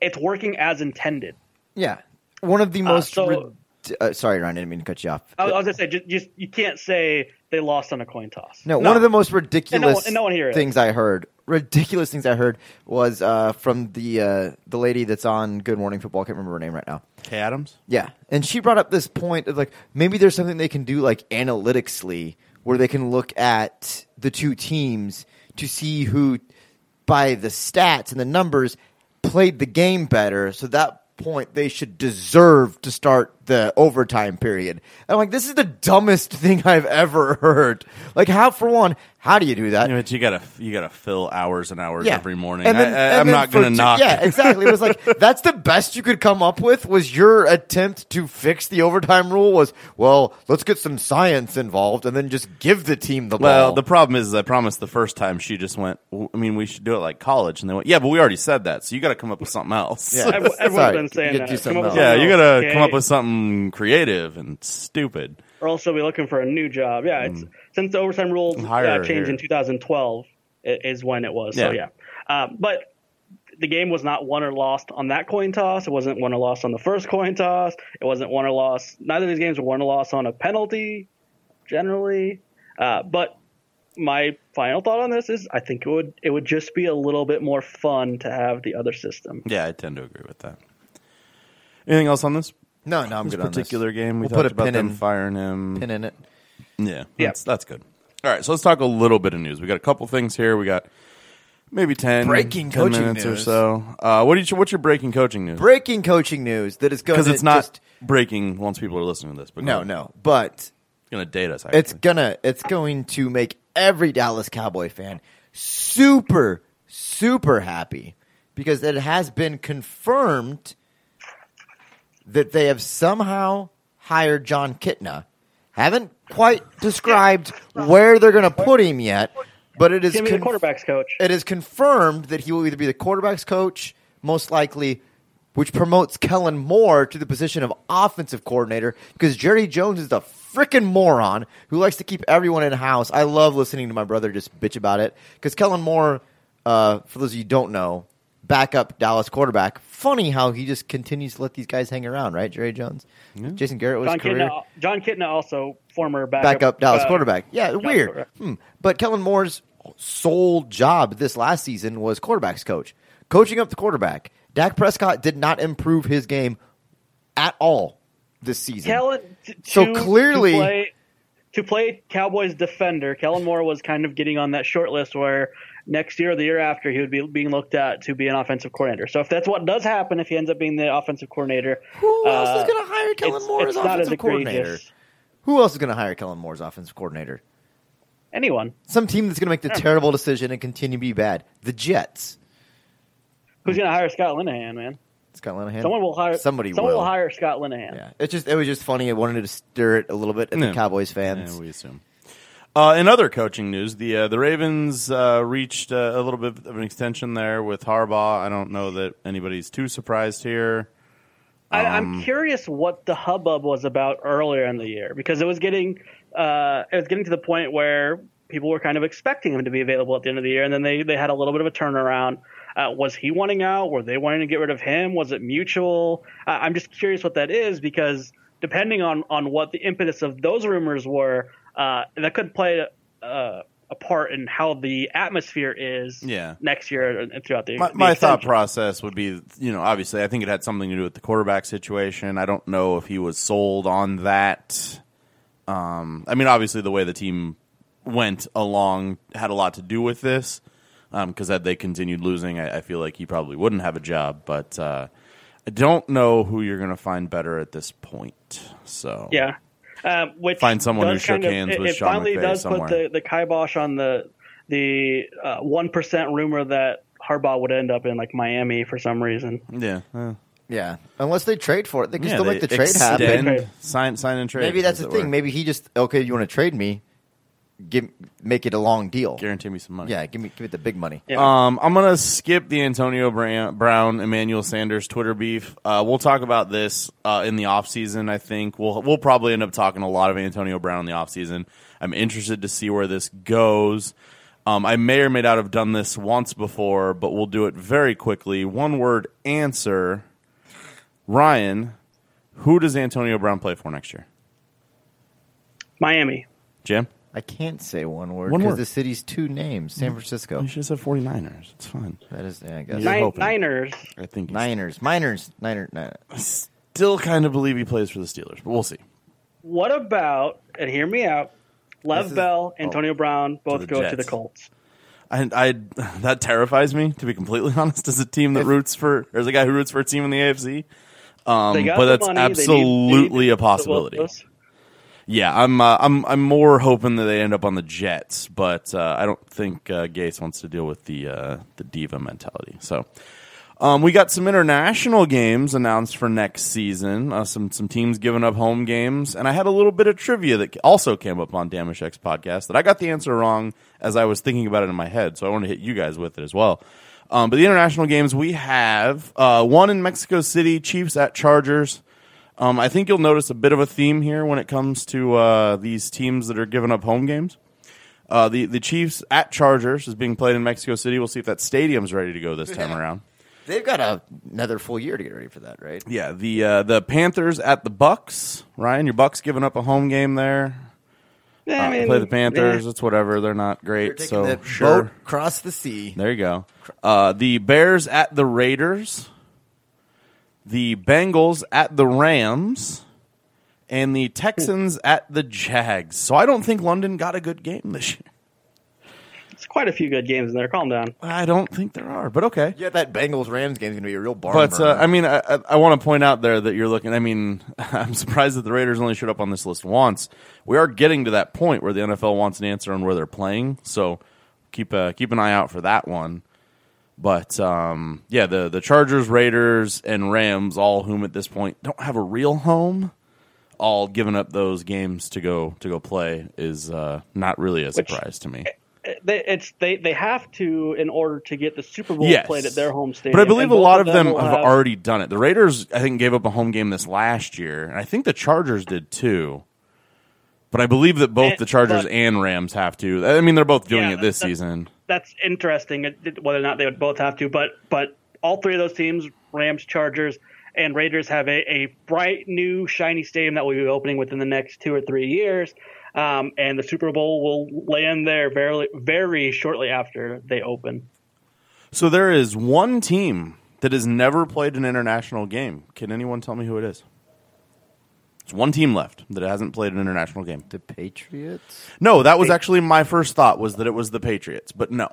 it's working as intended. yeah. One of the most. so- rid- uh, sorry, Ryan, I didn't mean to cut you off. I, I was gonna say, just, just you can't say they lost on a coin toss. No, one of the most ridiculous and no one here is. things I heard, ridiculous things I heard was uh, from the uh, the lady that's on Good Morning Football. I can't remember her name right now. Kay Adams. Yeah, and she brought up this point of like maybe there's something they can do like analytically where they can look at the two teams to see who, by the stats and the numbers, played the game better. So that point they should deserve to start the overtime period. And I'm like, this is the dumbest <laughs> thing I've ever heard. Like, how for one, how do you do that? You, but you gotta you gotta fill hours and hours Yeah. every morning. And then- I, and am not gonna two- knock. Yeah, exactly. It was like <laughs> that's the best you could come up with was your attempt to fix the overtime rule. Was well, let's get some science involved and then just give the team the ball. Well, the problem is, I promised the first time she just went. "W- I mean, we should do it like college, and they went, "Yeah, but we already said that, so you got to come up with something else." Yeah. Everyone- Everyone's Sorry, been saying you that. gotta do Come something up with else. yeah, you got to okay? come up with something creative and stupid. or else they'll be looking for a new job. Yeah, it's since the overtime rules Mm. Uh, changed in 2012 i- is when it was. So Yeah. yeah, uh, but the game was not won or lost on that coin toss. It wasn't won or lost on the first coin toss. It wasn't won or lost. Neither of these games were won or lost on a penalty, generally. Uh, but my final thought on this is, I think it would it would just be a little bit more fun to have the other system. Yeah, I tend to agree with that. Anything else on this no, no, I'm this good on this. particular game? We We'll put a about pin them in- firing him. Pin in it. Yeah, Yeah. that's, that's good. All right, so let's talk a little bit of news. We got a couple things here. We got maybe 10, Breaking 10 coaching minutes or news. so. Uh, what do you, what's your breaking coaching news? Breaking coaching news that is going Because it's not just breaking once people are listening to this. But no, no, but it's going to date us. Actually. it's gonna it's going to make every Dallas Cowboy fan super super happy because it has been confirmed that they have somehow hired Jon Kitna. Haven't quite described <laughs> where they're going to put him yet, but it is Give the quarterbacks coach. it is confirmed that he will either be the quarterbacks coach, most likely, which promotes Kellen Moore to the position of offensive coordinator because Jerry Jones is a freaking moron who likes to keep everyone in house. I love listening to my brother just bitch about it because Kellen Moore, uh, for those of you who don't know, backup Dallas quarterback. Funny how he just continues to let these guys hang around, right? Jerry Jones, Jason Garrett was John career Kitna, Jon Kitna also former backup, backup Dallas uh, quarterback. Yeah, Dallas weird. quarterback. Hmm. But Kellen Moore's sole job this last season was quarterbacks coach, coaching up the quarterback. Dak Prescott did not improve his game at all this season. Kellen, t- So to- clearly- to play, to play Cowboys defender, Kellen Moore was kind of getting on that short list where next year or the year after he would be being looked at to be an offensive coordinator. So if that's what does happen, if he ends up being the offensive coordinator, Who else uh, is going to hire Kellen it's, Moore it's as not as offensive coordinator? Who else is going to hire Kellen Moore as offensive coordinator? Anyone Some team that's going to make the terrible decision and continue to be bad. The Jets. who's going to hire Scott Linehan, man? Scott Linehan. Someone will hire. Somebody someone will. will hire Scott Linehan. Yeah, it just it was just funny. I wanted to stir it a little bit at Yeah. the Cowboys fans. Yeah, we assume. Uh, in other coaching news, the uh, the Ravens uh, reached uh, a little bit of an extension there with Harbaugh. I don't know that anybody's too surprised here. I, Um, I'm curious what the hubbub was about earlier in the year because it was getting uh, it was getting to the point where people were kind of expecting him to be available at the end of the year, and then they they had a little bit of a turnaround. Uh, was he wanting out? Were they wanting to get rid of him? Was it mutual? Uh, I'm just curious what that is because depending on on what the impetus of those rumors were, uh, that could play uh, a part in how the atmosphere is Yeah. next year and throughout the My, the my thought process would be, you know, obviously, I think it had something to do with the quarterback situation. I don't know if he was sold on that. Um, I mean, obviously, the way the team went along had a lot to do with this. Because had they continued losing, I, I feel like he probably wouldn't have a job. But uh, I don't know who you're going to find better at this point. So Yeah. Um, which Find someone who shook kind of- hands it, with it Sean finally McVay does somewhere. put the, the kibosh on the the uh, one rumor that Harbaugh would end up in like Miami for some reason. yeah, eh. Yeah, unless they trade for it, they can Yeah, still they make the trade extend, happen. Sign, sign and trade. Maybe that's the thing. were. Maybe he just okay. You want to trade me? Give make it a long deal. guarantee me some money. Yeah, give me give me the big money. Yeah. Um, I'm gonna skip the Antonio Brown, Emmanuel Sanders Twitter beef. Uh, we'll talk about this uh, in the offseason, I think we'll we'll probably end up talking a lot of Antonio Brown in the offseason. I'm interested to see where this goes. Um, I may or may not have done this once before, but we'll do it very quickly. One word answer. Ryan, who does Antonio Brown play for next year? Miami. Jim? I can't say one word One because word. the city's two names: San Francisco. You should have said 49ers. It's fine. That is, yeah, I guess. You're Nine, hoping. Niners. I think he's- Niners, Miners, Niner, Niner. still kind of believe he plays for the Steelers, but we'll see. What about, and hear me out, Lev This is- Bell, Antonio Brown both the go to the Jets. Colts. I, I that terrifies me to be completely <laughs> honest. As a team that roots for, or as a guy who roots for a team in the AFC, um, They got but the that's money, they need- they absolutely need a possibility. Willis. Yeah, I'm uh, I'm I'm more hoping that they end up on the Jets, but uh, I don't think uh, Gase wants to deal with the uh, the diva mentality. So. Um, we got some international games announced for next season. Uh, some some teams giving up home games, and I had a little bit of trivia that also came up on Dameshek's podcast that I got the answer wrong as I was thinking about it in my head. So I want to hit you guys with it as well. Um, but the international games we have uh, one in Mexico City, Chiefs at Chargers. Um, I think you'll notice a bit of a theme here when it comes to uh, these teams that are giving up home games. Uh, the the Chiefs at Chargers is being played in Mexico City. We'll see if that stadium's ready to go this time around. They've got a, another full year to get ready for that, right? Yeah, the uh, the Panthers at the Bucs. Ryan, your Bucs giving up a home game there. Yeah, Uh, I mean, play the Panthers. yeah. It's whatever. They're not They're great. taking So the sure. boat across the sea. There you go. Uh, the Bears at the Raiders. The Bengals at the Rams. And the Texans at the Jags. So I don't think London got a good game this year. It's quite a few good games in there. Calm down. I don't think there are, but okay. Yeah, that Bengals Rams game is going to be a real barn But uh, burner. I mean, I, I, I want to point out there that you're looking. I mean, <laughs> I'm surprised that the Raiders only showed up on this list once. We are getting to that point where the NFL wants an answer on where they're playing, so keep uh, keep an eye out for that one. But um, yeah, the the Chargers, Raiders, and Rams, all whom at this point don't have a real home, all giving up those games to go to go play is uh, not really a Which- surprise to me. They, it's they they have to in order to get the Super Bowl Yes. played at their home stadium. But I believe And a lot of them will have, already done it. The Raiders, I think, gave up a home game this last year, and I think the Chargers did too. But I believe that both And- the Chargers but- and Rams have to. I mean, they're both doing Yeah, it this season. That's interesting. Whether or not they would both have to, but but all three of those teams, Rams, Chargers, and Raiders, have a, a bright new shiny stadium that will be opening within the next two or three years. Um, and the Super Bowl will land there very very shortly after they open. So there is one team that has never played an international game. Can anyone tell me who it is? There's one team left that hasn't played an international game. the Patriots. No, that was actually my first thought was that it was the Patriots, but no.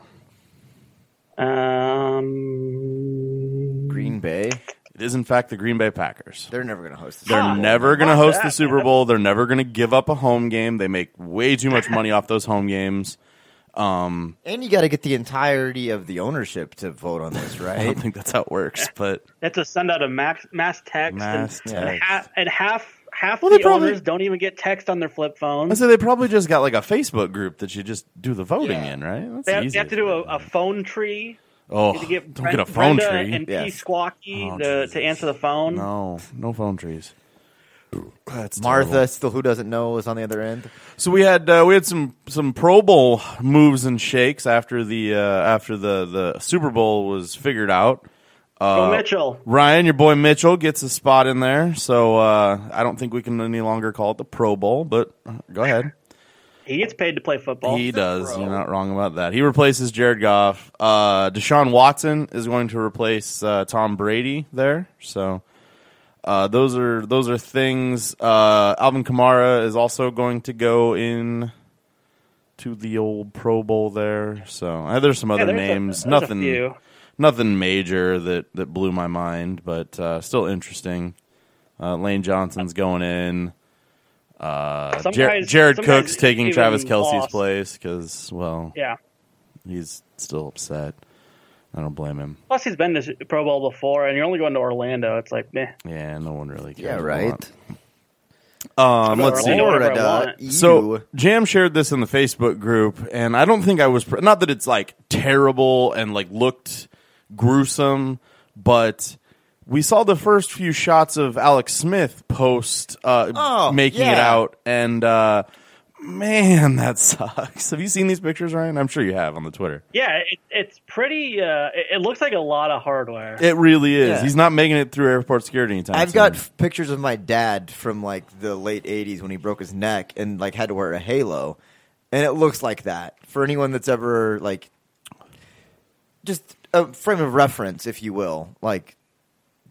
Um, Green Bay. It is in fact the Green Bay Packers. They're never going to host. They're Huh. never going to Fuck host the Super. Bowl. They're never going to give up a home game. They make way too much money off those home games. Um, And you got to get the entirety of the ownership to vote on this, right? I right? don't think that's how it works, but That's a send out of max, mass text, Mass and, text. and half and half half Well, the probably- owners don't even get text on their flip I phones. say they probably just got like a Facebook group that you just do the voting Yeah. in, right? That's They have, easy. they have to do a, a phone tree. oh, You have to get don't get a phone Brenda tree. and P Squawky Oh, to, to answer the phone. No, no phone trees. That's Martha, terrible. still who doesn't know, is on the other end. So we had uh, we had some some Pro Bowl moves and shakes after the uh, after the the Super Bowl was figured out. Uh, Mitchell. Ryan, your boy Mitchell gets a spot in there, so uh, I don't think we can any longer call it the Pro Bowl. But go ahead. He gets paid to play football. He does. You're not wrong about that. He replaces Jared Goff. Uh, Deshaun Watson is going to replace uh, Tom Brady there. So uh, those are those are things. Uh, Alvin Kamara is also going to go in to the old Pro Bowl there. So there's some Yeah, other there's a- names. there's a nothing. Few. Nothing major that, that blew my mind, but uh, still interesting. Uh, Lane Johnson's going in. Uh, Some Jar- guys- Jared Cook's taking Travis Kelce's lost. place because, well, Yeah. he's still upset. I don't blame him. Plus, he's been to Pro Bowl before, and you're only going to Orlando. It's like, meh. Yeah, no one really cares. Yeah, right. Um, let's see. Florida. Florida. So. Jam shared this in the Facebook group, and I don't think I was pr- not that it's like terrible and like looked gruesome, but we saw the first few shots of Alex Smith post uh, Oh, making it out, and uh, man, <laughs> that sucks. Have you seen these pictures, Ryan? I'm sure you have on the Twitter. Yeah, it, it's pretty. Uh, it, it looks like a lot of hardware. It really is. Yeah. He's not making it through airport security anytime. I've soon. got f- pictures of my dad from like the late '80s when he broke his neck and like had to wear a halo, and it looks like that. For anyone that's ever like, just a frame of reference, if you will, like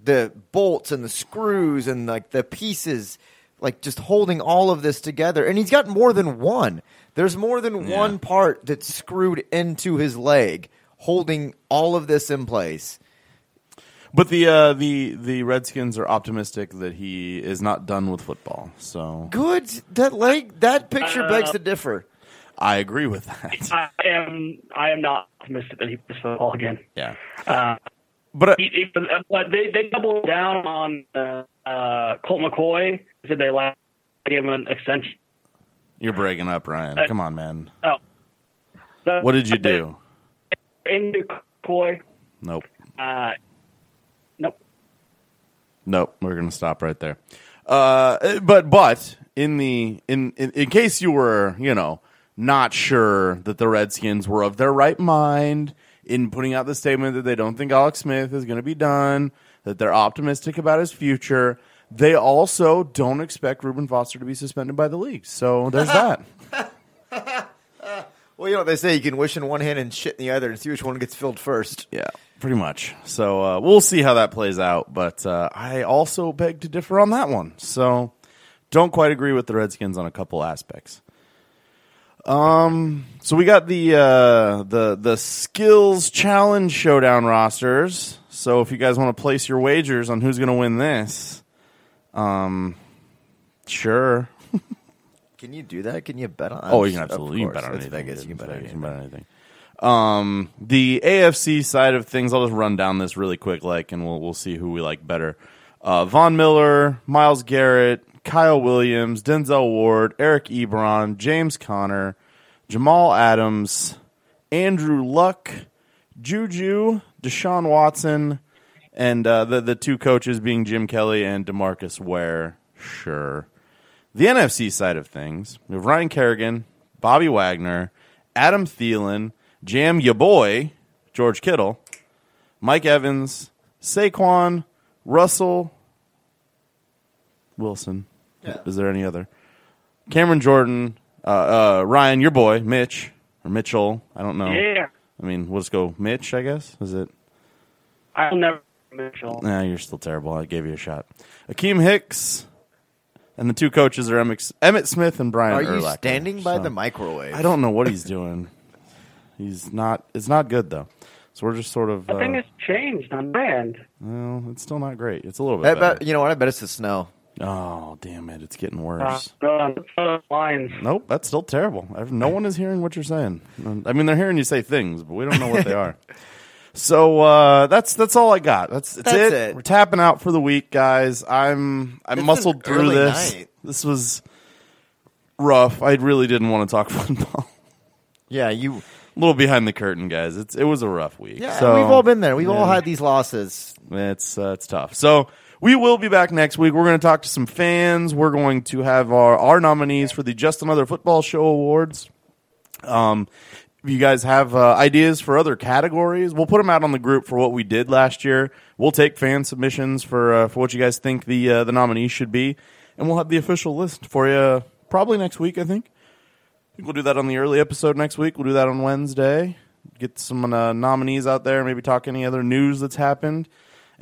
the bolts and the screws and like the pieces, like just holding all of this together. And he's got more than one. There's more than Yeah. one part that's screwed into his leg, holding all of this in place. But the uh, the the Redskins are optimistic that he is not done with football. So Good. That leg. That picture begs Uh, to differ. I agree with that. I am. I am not optimistic that he plays football again. Yeah, Uh, but uh, he, he, but, but they they doubled down on uh, uh, Colt McCoy. Said they last gave him an extension. you're breaking up, Ryan. Uh, Come on, man. Oh, So, What did you do? Into McCoy. Nope, Uh, nope. nope. We're gonna stop right there. Uh, but but in the in, in in case you were you know not sure that the Redskins were of their right mind in putting out the statement that they don't think Alex Smith is going to be done, that they're optimistic about his future. They also don't expect Reuben Foster to be suspended by the league. So there's <laughs> that. Well, you know what they say: you can wish in one hand and shit in the other, and see which one gets filled first. Yeah, pretty much. So uh, we'll see how that plays out. But uh, I also beg to differ on that one. So don't quite agree with the Redskins on a couple aspects. Um, so we got the uh, the the skills challenge showdown rosters. So if you guys want to place your wagers on who's going to win this, um, sure. <laughs> Can you do that? Can you bet on? Oh, you can absolutely you can bet on anything. Vegas. You can bet on anything. bet on anything. Um, the AFC side of things, I'll just run down this really quick, like, and we'll we'll see who we like better. Uh, Von Miller, Myles Garrett, Kyle Williams, Denzel Ward, Eric Ebron, James Conner, Jamal Adams, Andrew Luck, Juju, Deshaun Watson, and uh, the the two coaches being Jim Kelly and Demarcus Ware. Sure. The NFC side of things, we have Ryan Kerrigan, Bobby Wagner, Adam Thielen, Jam Ya Boy, George Kittle, Mike Evans, Saquon, Russell, Wilson. Is there any other? Cameron Jordan, uh, uh, Ryan, your boy, Mitch or Mitchell. I don't know. Yeah, I mean, we'll just go Mitch. I guess is it? I'll never Mitchell. Nah, you're still terrible. I gave you a shot. Akiem Hicks, and the two coaches are Emmitt, Emmitt Smith and Brian. Are you Urlacher. standing by So- the microwave? I don't know what he's doing. He's not. It's not good though. So we're just sort of. The thing Uh, has changed on brand. well, it's still not great. It's a little I bit. bet, you know what? I bet it's the snow. Oh damn it! It's getting Uh, worse. uh, uh, lines. Nope, that's still terrible. I've, no one is hearing what you're saying. I mean, they're hearing you say things, but we don't know what they are. <laughs> So uh, that's that's all I got. That's that's, That's it. it. We're tapping out for the week, guys. I'm I It's muscled an through early this. night. This was rough. I really didn't want to talk <laughs> football. Yeah, you. a little behind the curtain, guys. It's it was a rough week. Yeah, so, we've all been there. We've all had these losses. It's uh, it's tough. So we will be back next week. We're going to talk to some fans. We're going to have our our nominees for the Just Another Football Show awards. Um, if you guys have uh, ideas for other categories, we'll put them out on the group for what we did last year. We'll take fan submissions for uh, for what you guys think the uh, the nominees should be, and we'll have the official list for you probably next week. I think. I think we'll do that on the early episode next week. We'll do that on Wednesday. Get some uh, nominees out there. Maybe talk any other news that's happened.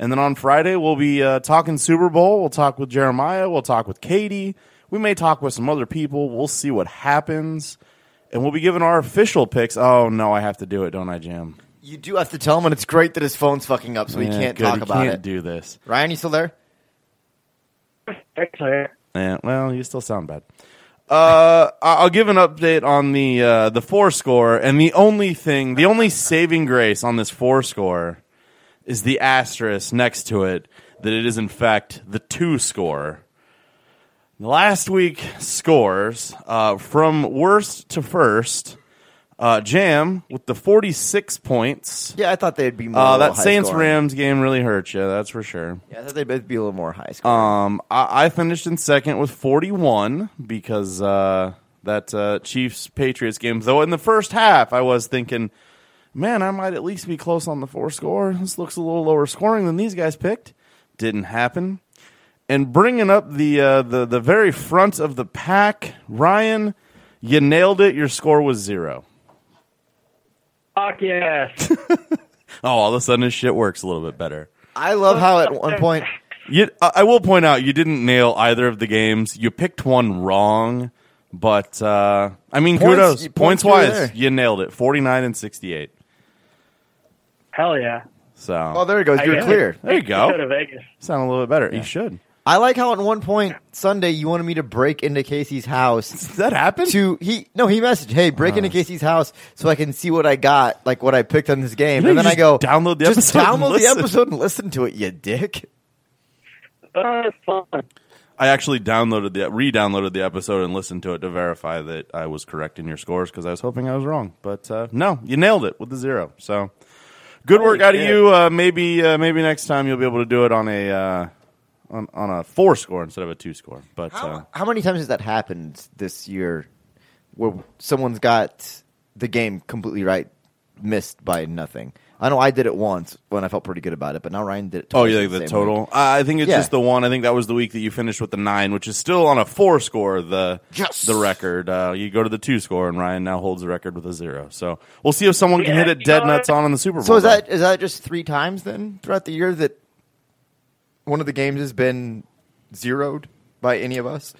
And then on Friday we'll be uh, talking Super Bowl. We'll talk with Jeremiah. We'll talk with Katie. We may talk with some other people. We'll see what happens. And we'll be giving our official picks. Oh no, I have to do it, don't I, Jim? You do have to tell him, and it's great that his phone's fucking up, so he Yeah, can't good. talk He about can't it. Do this. Ryan, you still there? Actually, Yeah, well, you still sound bad. Uh, I- I'll give an update on the uh, the four score, and the only thing, the only saving grace on this four score is the asterisk next to it that it is in fact the two score. Last week scores uh, from worst to first. Uh, Jam with the forty six points. Yeah, I thought they'd be more. Uh, that Saints scoring. Rams game really hurt you. That's for sure. Yeah, I thought they'd be a little more high scoring. Um, I, I finished in second with 41 because uh, that uh, Chiefs Patriots game. Though in the first half, I was thinking, man, I might at least be close on the four score. This looks a little lower scoring than these guys picked. Didn't happen. And bringing up the uh, the the very front of the pack, Ryan, you nailed it. Your score was zero. Fuck yes. <laughs> Oh, all of a sudden his shit works a little bit better. I love how at one point. You, I I will point out you didn't nail either of the games. You picked one wrong, but uh, I mean, points, kudos points, points wise, there. you nailed it. Forty nine and sixty eight. Hell yeah. So, Oh, there it goes. I You're guess. clear. there you Go go. to Vegas. Sound a little bit better. You should. I like how at one point Sunday you wanted me to break into Casey's house <laughs> Does that happen? to he no he messaged hey break into Casey's house so I can see what I got like what I picked on this game and then just I go download the just episode and download the listen." episode and listen to it you dick Uh, it's fun. I actually downloaded the re-downloaded the episode and listened to it to verify that I was correct in your scores because I was hoping I was wrong. But uh, no, you nailed it with the zero. So good work out of you. Uh, maybe uh, maybe next time you'll be able to do it on a uh, on on a four score instead of a two score. But uh, how, how many times has that happened this year where someone's got the game completely right missed by nothing I know I did it once when I felt pretty good about it but now Ryan did it Oh, twice you in think the same total? week. Uh, I think it's Yeah. just the one. I think that was the week that you finished with the nine, which is still on a four score. The Yes. the record. Uh, you go to the two score, and Ryan now holds the record with a zero. So we'll see if someone can hit it dead nuts on in the Super Bowl. So is though. that is that just three times then throughout the year that one of the games has been zeroed by any of us?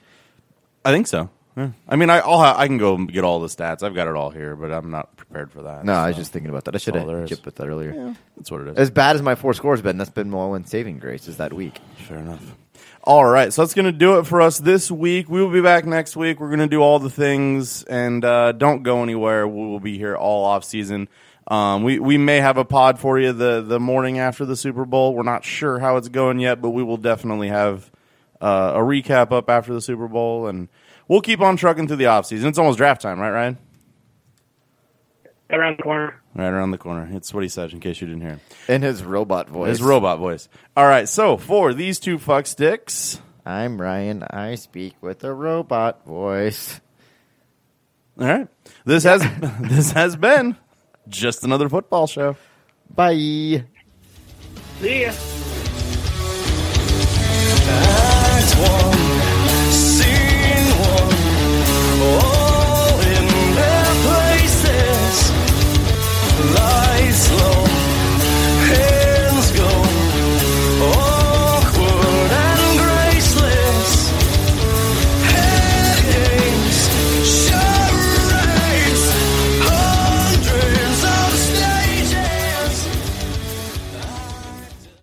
I think so. Yeah. I mean, I I'll ha- I can go and get all the stats. I've got it all here, but I'm not prepared for that. No, I was just thinking about that. I should all there have is. chipped with that earlier. Yeah, that's what it is. As bad as my four scores been, that's been my one saving grace is that week. Fair enough. All right, so that's going to do it for us this week. We will be back next week. We're going to do all the things, and uh, don't go anywhere. We will be here all off season. Um, we we may have a pod for you the the morning after the Super Bowl. We're not sure how it's going yet, but we will definitely have uh, a recap up after the Super Bowl, and we'll keep on trucking through the off season. It's almost draft time, right, Ryan? Right around the corner. Right around the corner. It's what he said. In case you didn't hear. In his robot voice. His robot voice. All right, so for these two fuck sticks. I'm Ryan. I speak with a robot voice. All right. This has <laughs> this has been just another football show. Bye. See ya. That's what